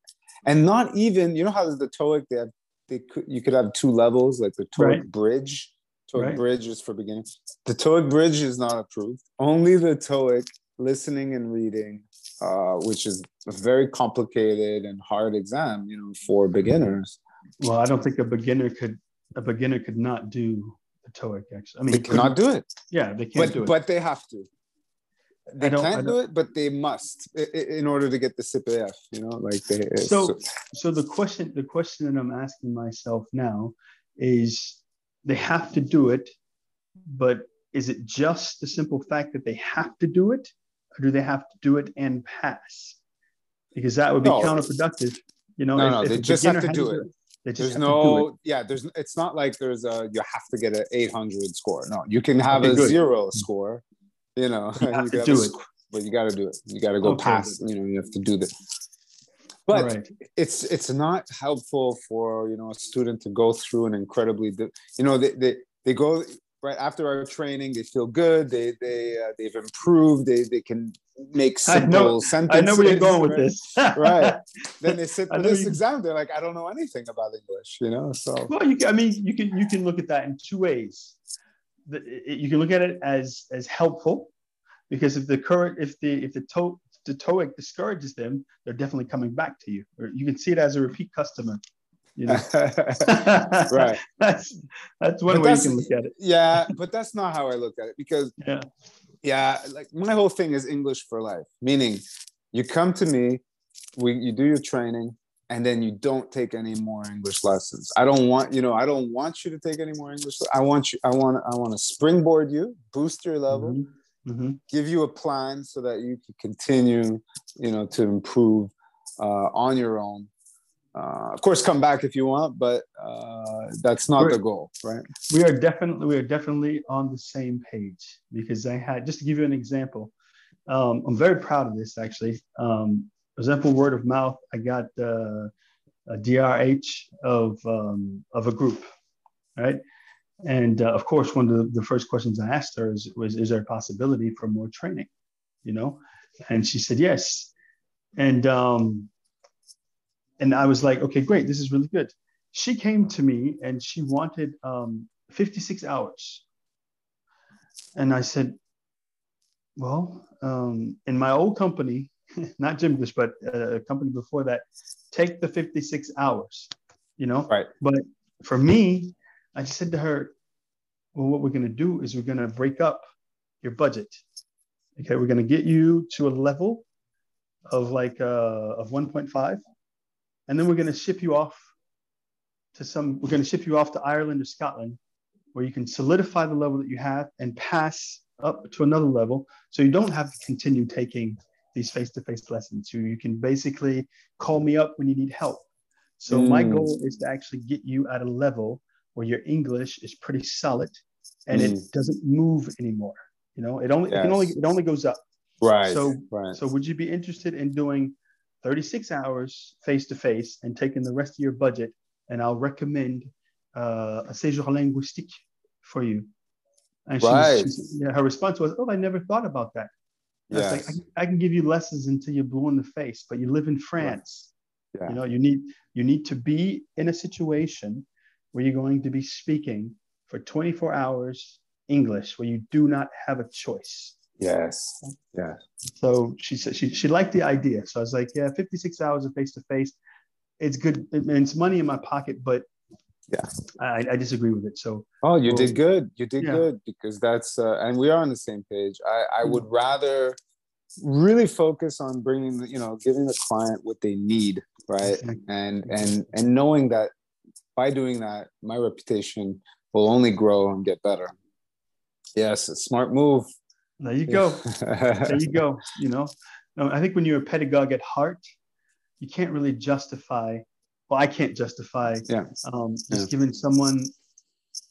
and not even you know how the TOEIC they have they could you could have two levels like the TOEIC right. bridge TOEIC right. Bridge is for beginners. The TOEIC Bridge is not approved. Only the TOEIC listening and reading, uh, which is a very complicated and hard exam, you know, for beginners. Well, I don't think a beginner could a beginner could not do the TOEIC. Actually, I mean, they cannot do it. Yeah, they can't but, do it. But they have to. They can't do it, but they must in order to get the CPF. You know, like they. So, so, so the question, the question that I'm asking myself now is they have to do it, but is it just the simple fact that they have to do it, or do they have to do it and pass? Because that would be no. counterproductive. You know, no, if, no, if they just have to do it. it there's no, yeah, there's. It's not like there's a you have to get an 800 score. No, you can have okay, a good. zero score. You know, you have you to do it, but you got to do it. You got to go okay, past. You know, you have to do this but right. it's it's not helpful for you know a student to go through an incredibly you know they, they they go right after our training they feel good they they uh, they've improved they they can make simple I know, sentences i know where you're going with this. Right. Then they sit for this you... exam they're like i don't know anything about english you know so. Well you can, i mean you can you can look at that in two ways. The, it, you can look at it as as helpful because if the current if the if the to, the TOEIC discourages them, they're definitely coming back to you. Or you can see it as a repeat customer. You know? right. that's that's one But way you can look at it. yeah, but that's not how I look at it because Yeah. yeah, like my whole thing is English for life, meaning you come to me, we you do your training, and then you don't take any more English lessons. I don't want you know I don't want you to take any more English. I want you. I want I want to springboard you, boost your level, Mhm. Mhm. give you a plan so that you can continue, you know, to improve uh, on your own. Uh, of course, come back if you want, but uh, that's not the We're- goal, right? We are definitely we are definitely on the same page because I had just to give you an example. Um, I'm very proud of this actually. Um, for example, word of mouth. I got uh, a DRH of um, of a group, right? And uh, of course, one of the, the first questions I asked her is, was, "Is there a possibility for more training?" You know, and she said yes. And um, and I was like, "Okay, great. This is really good." She came to me and she wanted um, 56 hours, and I said, "Well, um, in my old company, not Gymglish, but uh, a company before that, take the 56 hours, you know." Right. But for me, I said to her, well, what we're going to do is we're going to break up your budget. Okay, we're going to get you to a level of like uh, of 1.5, and then we're going to ship you off to some. We're going to ship you off to Ireland or Scotland, where you can solidify the level that you have and pass up to another level, so you don't have to continue taking these face-to-face lessons. You you can basically call me up when you need help. So my Mm. goal is to actually get you at a level where your English is pretty solid and it Mm. doesn't move anymore. You know, it only it can only it only goes up. Right. So- right. So would you be interested in doing 36 hours face to face and taking the rest of your budget? And I'll recommend uh, a séjour linguistique for you. And she, was- she Right. said- yeah, her response was, "Oh, I never thought about that." I like, Yes. I, can- I can give you lessons until you're blue in the face, but you live in France. Yeah. You know, you need you need to be in a situation where you're going to be speaking for 24 hours English, where you do not have a choice. Yes. Yeah. So she said she, she liked the idea. So I was like, yeah, 56 hours of face to face. It's good. It's money in my pocket, but Yeah. I, I disagree with it. So Oh, you Well, did good. You did yeah. good because that's uh, and we are on the same page. I I would rather really focus on bringing you know giving the client what they need, right? Exactly. And and and knowing that by doing that, my reputation will only grow and get better. Yes, a smart move. there you go. there you go. You know, I think when you're a pedagogue at heart, you can't really justify. Well, I can't justify yeah. um, just Yeah. giving someone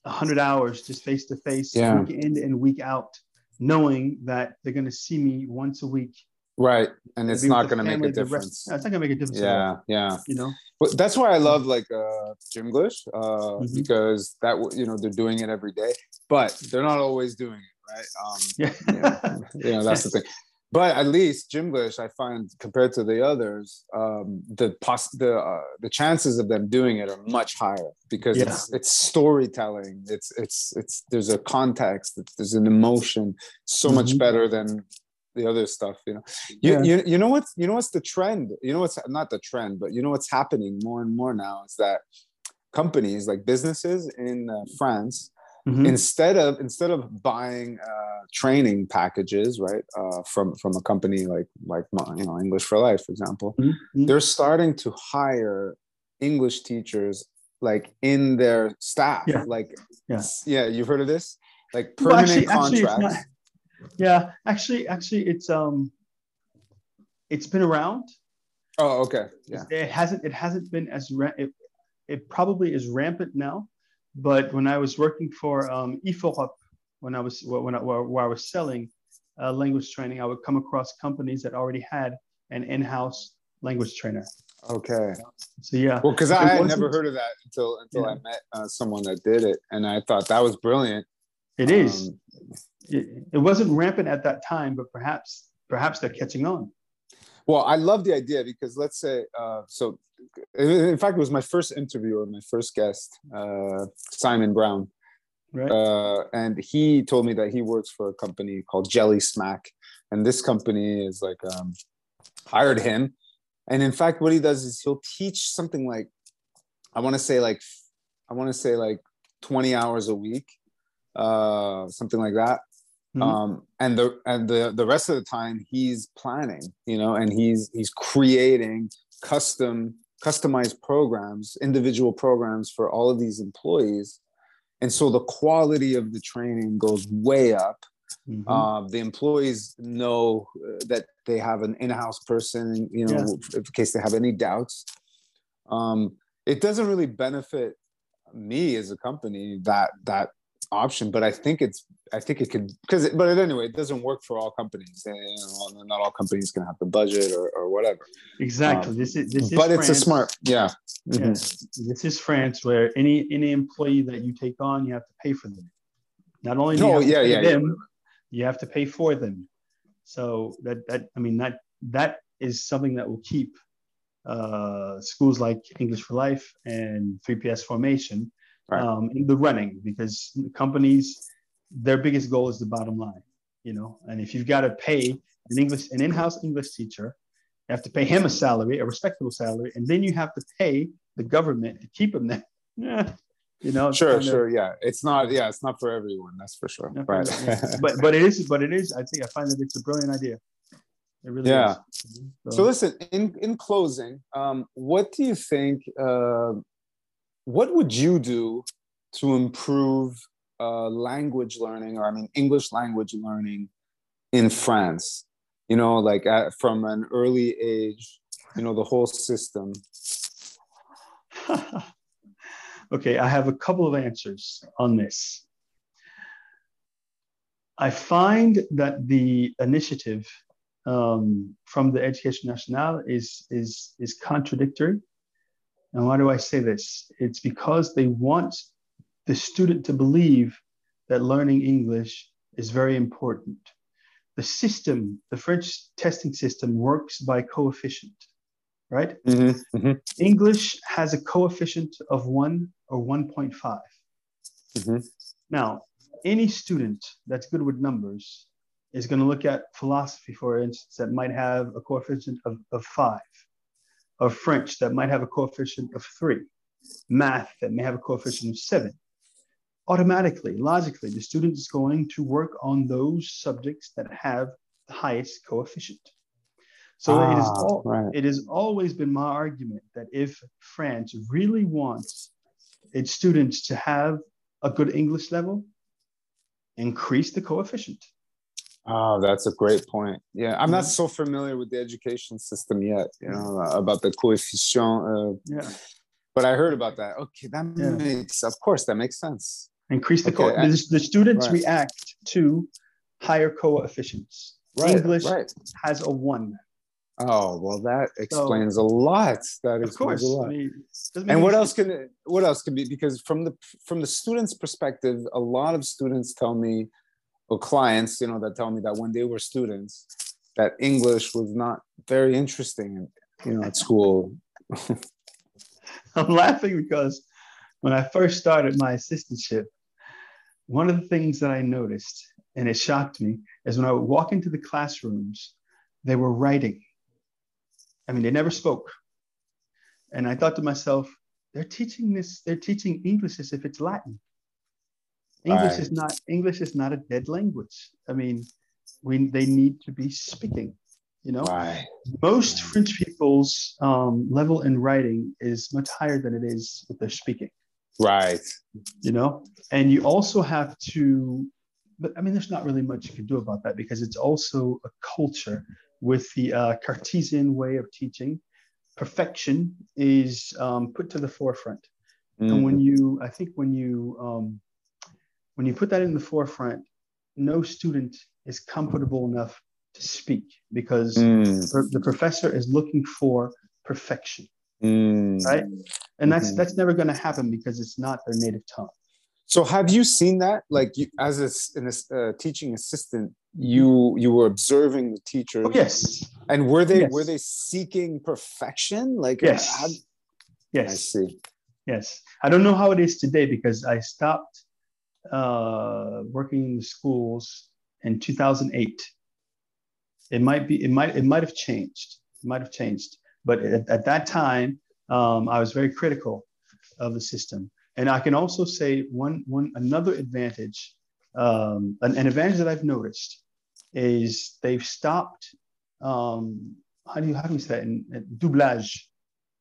a hundred hours just face to face, week in and week out, knowing that they're going to see me once a week. Right. And it's not going to make a difference. No, it's not going to make a difference. Yeah. Yeah. you know. But that's why I love like uh Gymglish, uh, Mhm. because that you know they're doing it every day, but they're not always doing it, right? Um, Yeah. Yeah. you know that's the thing. But at least Gymglish, I find compared to the others, um, the pos- the uh, the chances of them doing it are much higher because Yeah. it's it's storytelling. It's it's it's there's a context. It's, there's an emotion so much Mhm. better than the other stuff. You know, you, Yeah. you you know what's you know what's the trend. You know what's not the trend, but you know what's happening more and more now is that companies like businesses in uh, France Mhm. instead of instead of buying uh, training packages right uh, from from a company like like you know english for life for example Mhm. they're starting to hire english teachers like in their staff Yeah. like Yeah. yeah you've heard of this like permanent actually- actually, contracts not- Yeah, actually, actually, it's um, it's been around. oh okay yeah It hasn't. It hasn't been as ra- it, it probably is rampant now. But when I was working for um, IFORUP, when I was when I, where, I was selling uh, language training, I would come across companies that already had an in-house language trainer. okay So yeah, well because i had never heard of that until until i met uh, someone that did it and i thought that was brilliant it is. It, it wasn't rampant at that time, but perhaps perhaps they're catching on. Well, I love the idea because let's say, uh, so in fact, it was my first interviewer, my first guest, uh, Simon Brown. Right. Uh, and he told me that he works for a company called Jellysmack, and this company is like um, hired him. And in fact, what he does is he'll teach something like I want to say like I want to say like 20 hours a week, uh, something like that. Mm-hmm. Um, and the and the the rest of the time he's planning, you know, and he's he's creating custom customized programs, individual programs for all of these employees. And so the quality of the training goes way up. Mm-hmm. Uh, the employees know uh, that they have an in-house person, you know, yeah. in case they have any doubts. Um, it doesn't really benefit me as a company that that option but i think it's i think it could because but anyway it doesn't work for all companies. And, you know, not all companies can have the budget or, or whatever. Exactly. Um, this is this is but France. it's a smart yeah. Mm-hmm. yes this is france where any any employee that you take on you have to pay for them. Not only do you have yeah, to pay yeah, them yeah. you have to pay for them. So that that i mean that that is something that will keep uh, schools like English for Life and 3PS Formation right. um, in the running because companies, their biggest goal is the bottom line, you know. And if you've got to pay an English, an in-house English teacher, you have to pay him a salary, a respectable salary, and then you have to pay the government to keep him there. Yeah. you know. Sure, sure, yeah. It's not, yeah, it's not for everyone. That's for sure. Right. but but it is, but it is. I think I find that it's a brilliant idea. It really yeah. is. So, so listen, in in closing, um, what do you think? Uh, what would you do to improve uh, language learning, or I mean English language learning in France? You know, like at, from an early age, you know, the whole system. okay, I have a couple of answers on this. I find that the initiative um, from the Education Nationale is, is, is contradictory. And why do I say this? It's because they want the student to believe that learning English is very important. The system, the French testing system, works by coefficient, right? Mm-hmm, mm-hmm. English has a coefficient of one or 1.5. Mm-hmm. Now, any student that's good with numbers is going to look at philosophy, for instance, that might have a coefficient of, of five, of French that might have a coefficient of three, math that may have a coefficient of seven. Automatically, logically, the student is going to work on those subjects that have the highest coefficient. So ah, it, is ah, right. it has always been my argument that if France really wants its students to have a good English level, increase the coefficient. Oh, that's a great point. Yeah, I'm not so familiar with the education system yet, you know, about the coefficient. Uh, yeah. But I heard about that. Okay, that yeah. makes, of course, that makes sense. Increase the okay, co- the, the, students right. react to higher coefficients. Right, English right. has a one. Oh well, that explains so, a lot. That explains course, a lot. I mean, and what else can what else can be? Because from the from the students' perspective, a lot of students tell me or clients, you know, that tell me that when they were students, that English was not very interesting, you know, at school. I'm laughing because when I first started my assistantship, one of the things that I noticed, and it shocked me, is when I would walk into the classrooms, they were writing. I mean, they never spoke. And I thought to myself, they're teaching this, they're teaching English as if it's Latin. English right. is not English is not a dead language. I mean, we they need to be speaking. You know, right. most French people's um, level in writing is much higher than it is with their speaking. Right. You know, and you also have to, but I mean, there's not really much you can do about that because it's also a culture with the uh, Cartesian way of teaching. Perfection is um, put to the forefront. Mm. And when you, I think when you um, when you put that in the forefront, no student is comfortable enough to speak because mm. the professor is looking for perfection, mm. right? And that's mm-hmm. that's never going to happen because it's not their native tongue. So, have you seen that? Like, you, as a, an, uh, teaching assistant, you you were observing the teachers. Oh, yes. And were they yes. were they seeking perfection? Like, yes. Yes. I see. Yes. I don't know how it is today because I stopped uh, working in the schools in 2008. It might be, it might, it might have changed. It might have changed. But at, at that time, um, I was very critical of the system. And I can also say one, one another advantage, um, an, an advantage that I've noticed is they've stopped. Um, how do you how do you say that in, in doublage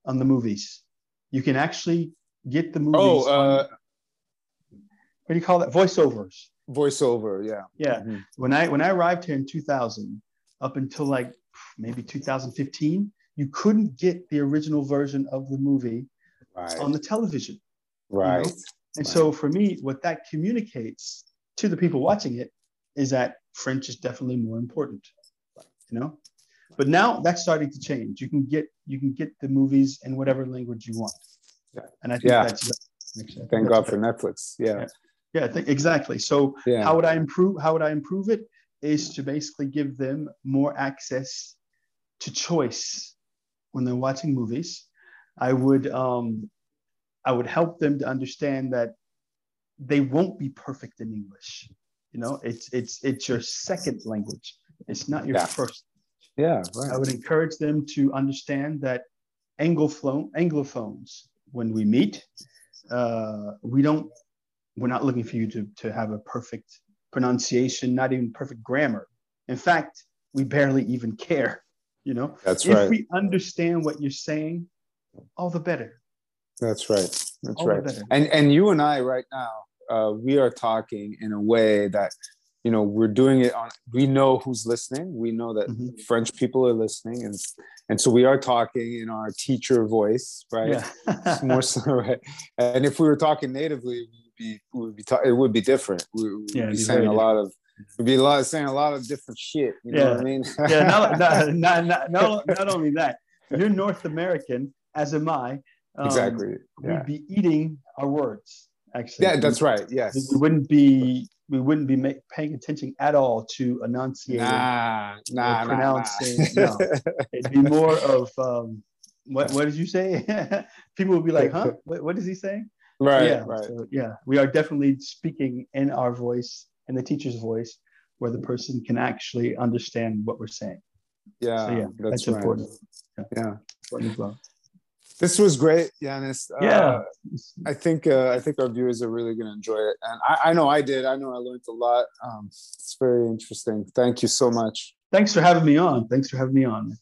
on the movies? You can actually get the movies. Oh, uh, on, what do you call that? Voiceovers. Voiceover, yeah. Yeah. Mm-hmm. When I when I arrived here in 2000, up until like maybe 2015, you couldn't get the original version of the movie right. on the television. Right. You know? And right. so for me, what that communicates to the people watching it is that French is definitely more important. You know? But now that's starting to change. You can get you can get the movies in whatever language you want. Yeah. And I think yeah. that's thank God for Netflix. Yeah. Yeah, yeah think, exactly. So yeah. how would I improve how would I improve it? Is to basically give them more access to choice when they're watching movies. I would um, I would help them to understand that they won't be perfect in English. You know, it's it's it's your second language. It's not your Yeah. first. Yeah, right. I would encourage them to understand that Anglophone, Anglophones, when we meet, uh, we don't, we're not looking for you to, to have a perfect pronunciation, not even perfect grammar. In fact, we barely even care, you know? That's if right. we understand what you're saying, all the better. That's right. That's All right. And and you and I right now, uh, we are talking in a way that you know we're doing it on. We know who's listening. We know that Mhm. French people are listening, and and so we are talking in our teacher voice, right? Yeah. More so, right? And if we were talking natively, be, would be it would be different. We would Yeah, be saying a lot of, we'd be a lot saying a lot of different shit. You know what I mean? yeah, not, not, not, not, not, only that, you're North American, as am I. Um, exactly. Yeah. We'd be eating our words, actually. Yeah, that's right. Yes. we wouldn't be we wouldn't be make, paying attention at all to enunciating. Nah, nah, nah, pronouncing, nah. no. It'd be more of um, what what did you say? People would be like, huh? What, what is he saying? Right, yeah, right. so, yeah. We are definitely speaking in our voice, in the teacher's voice, where the person can actually understand what we're saying. Yeah, so yeah, that's, that's, right. important. Yeah. important as well. This was great, Yuanist. Yeah. Uh, I think uh, I think our viewers are really going to enjoy it, and I, I know I did. I know I learned a lot. Um, it's very interesting. Thank you so much. Thanks for having me on. Thanks for having me on.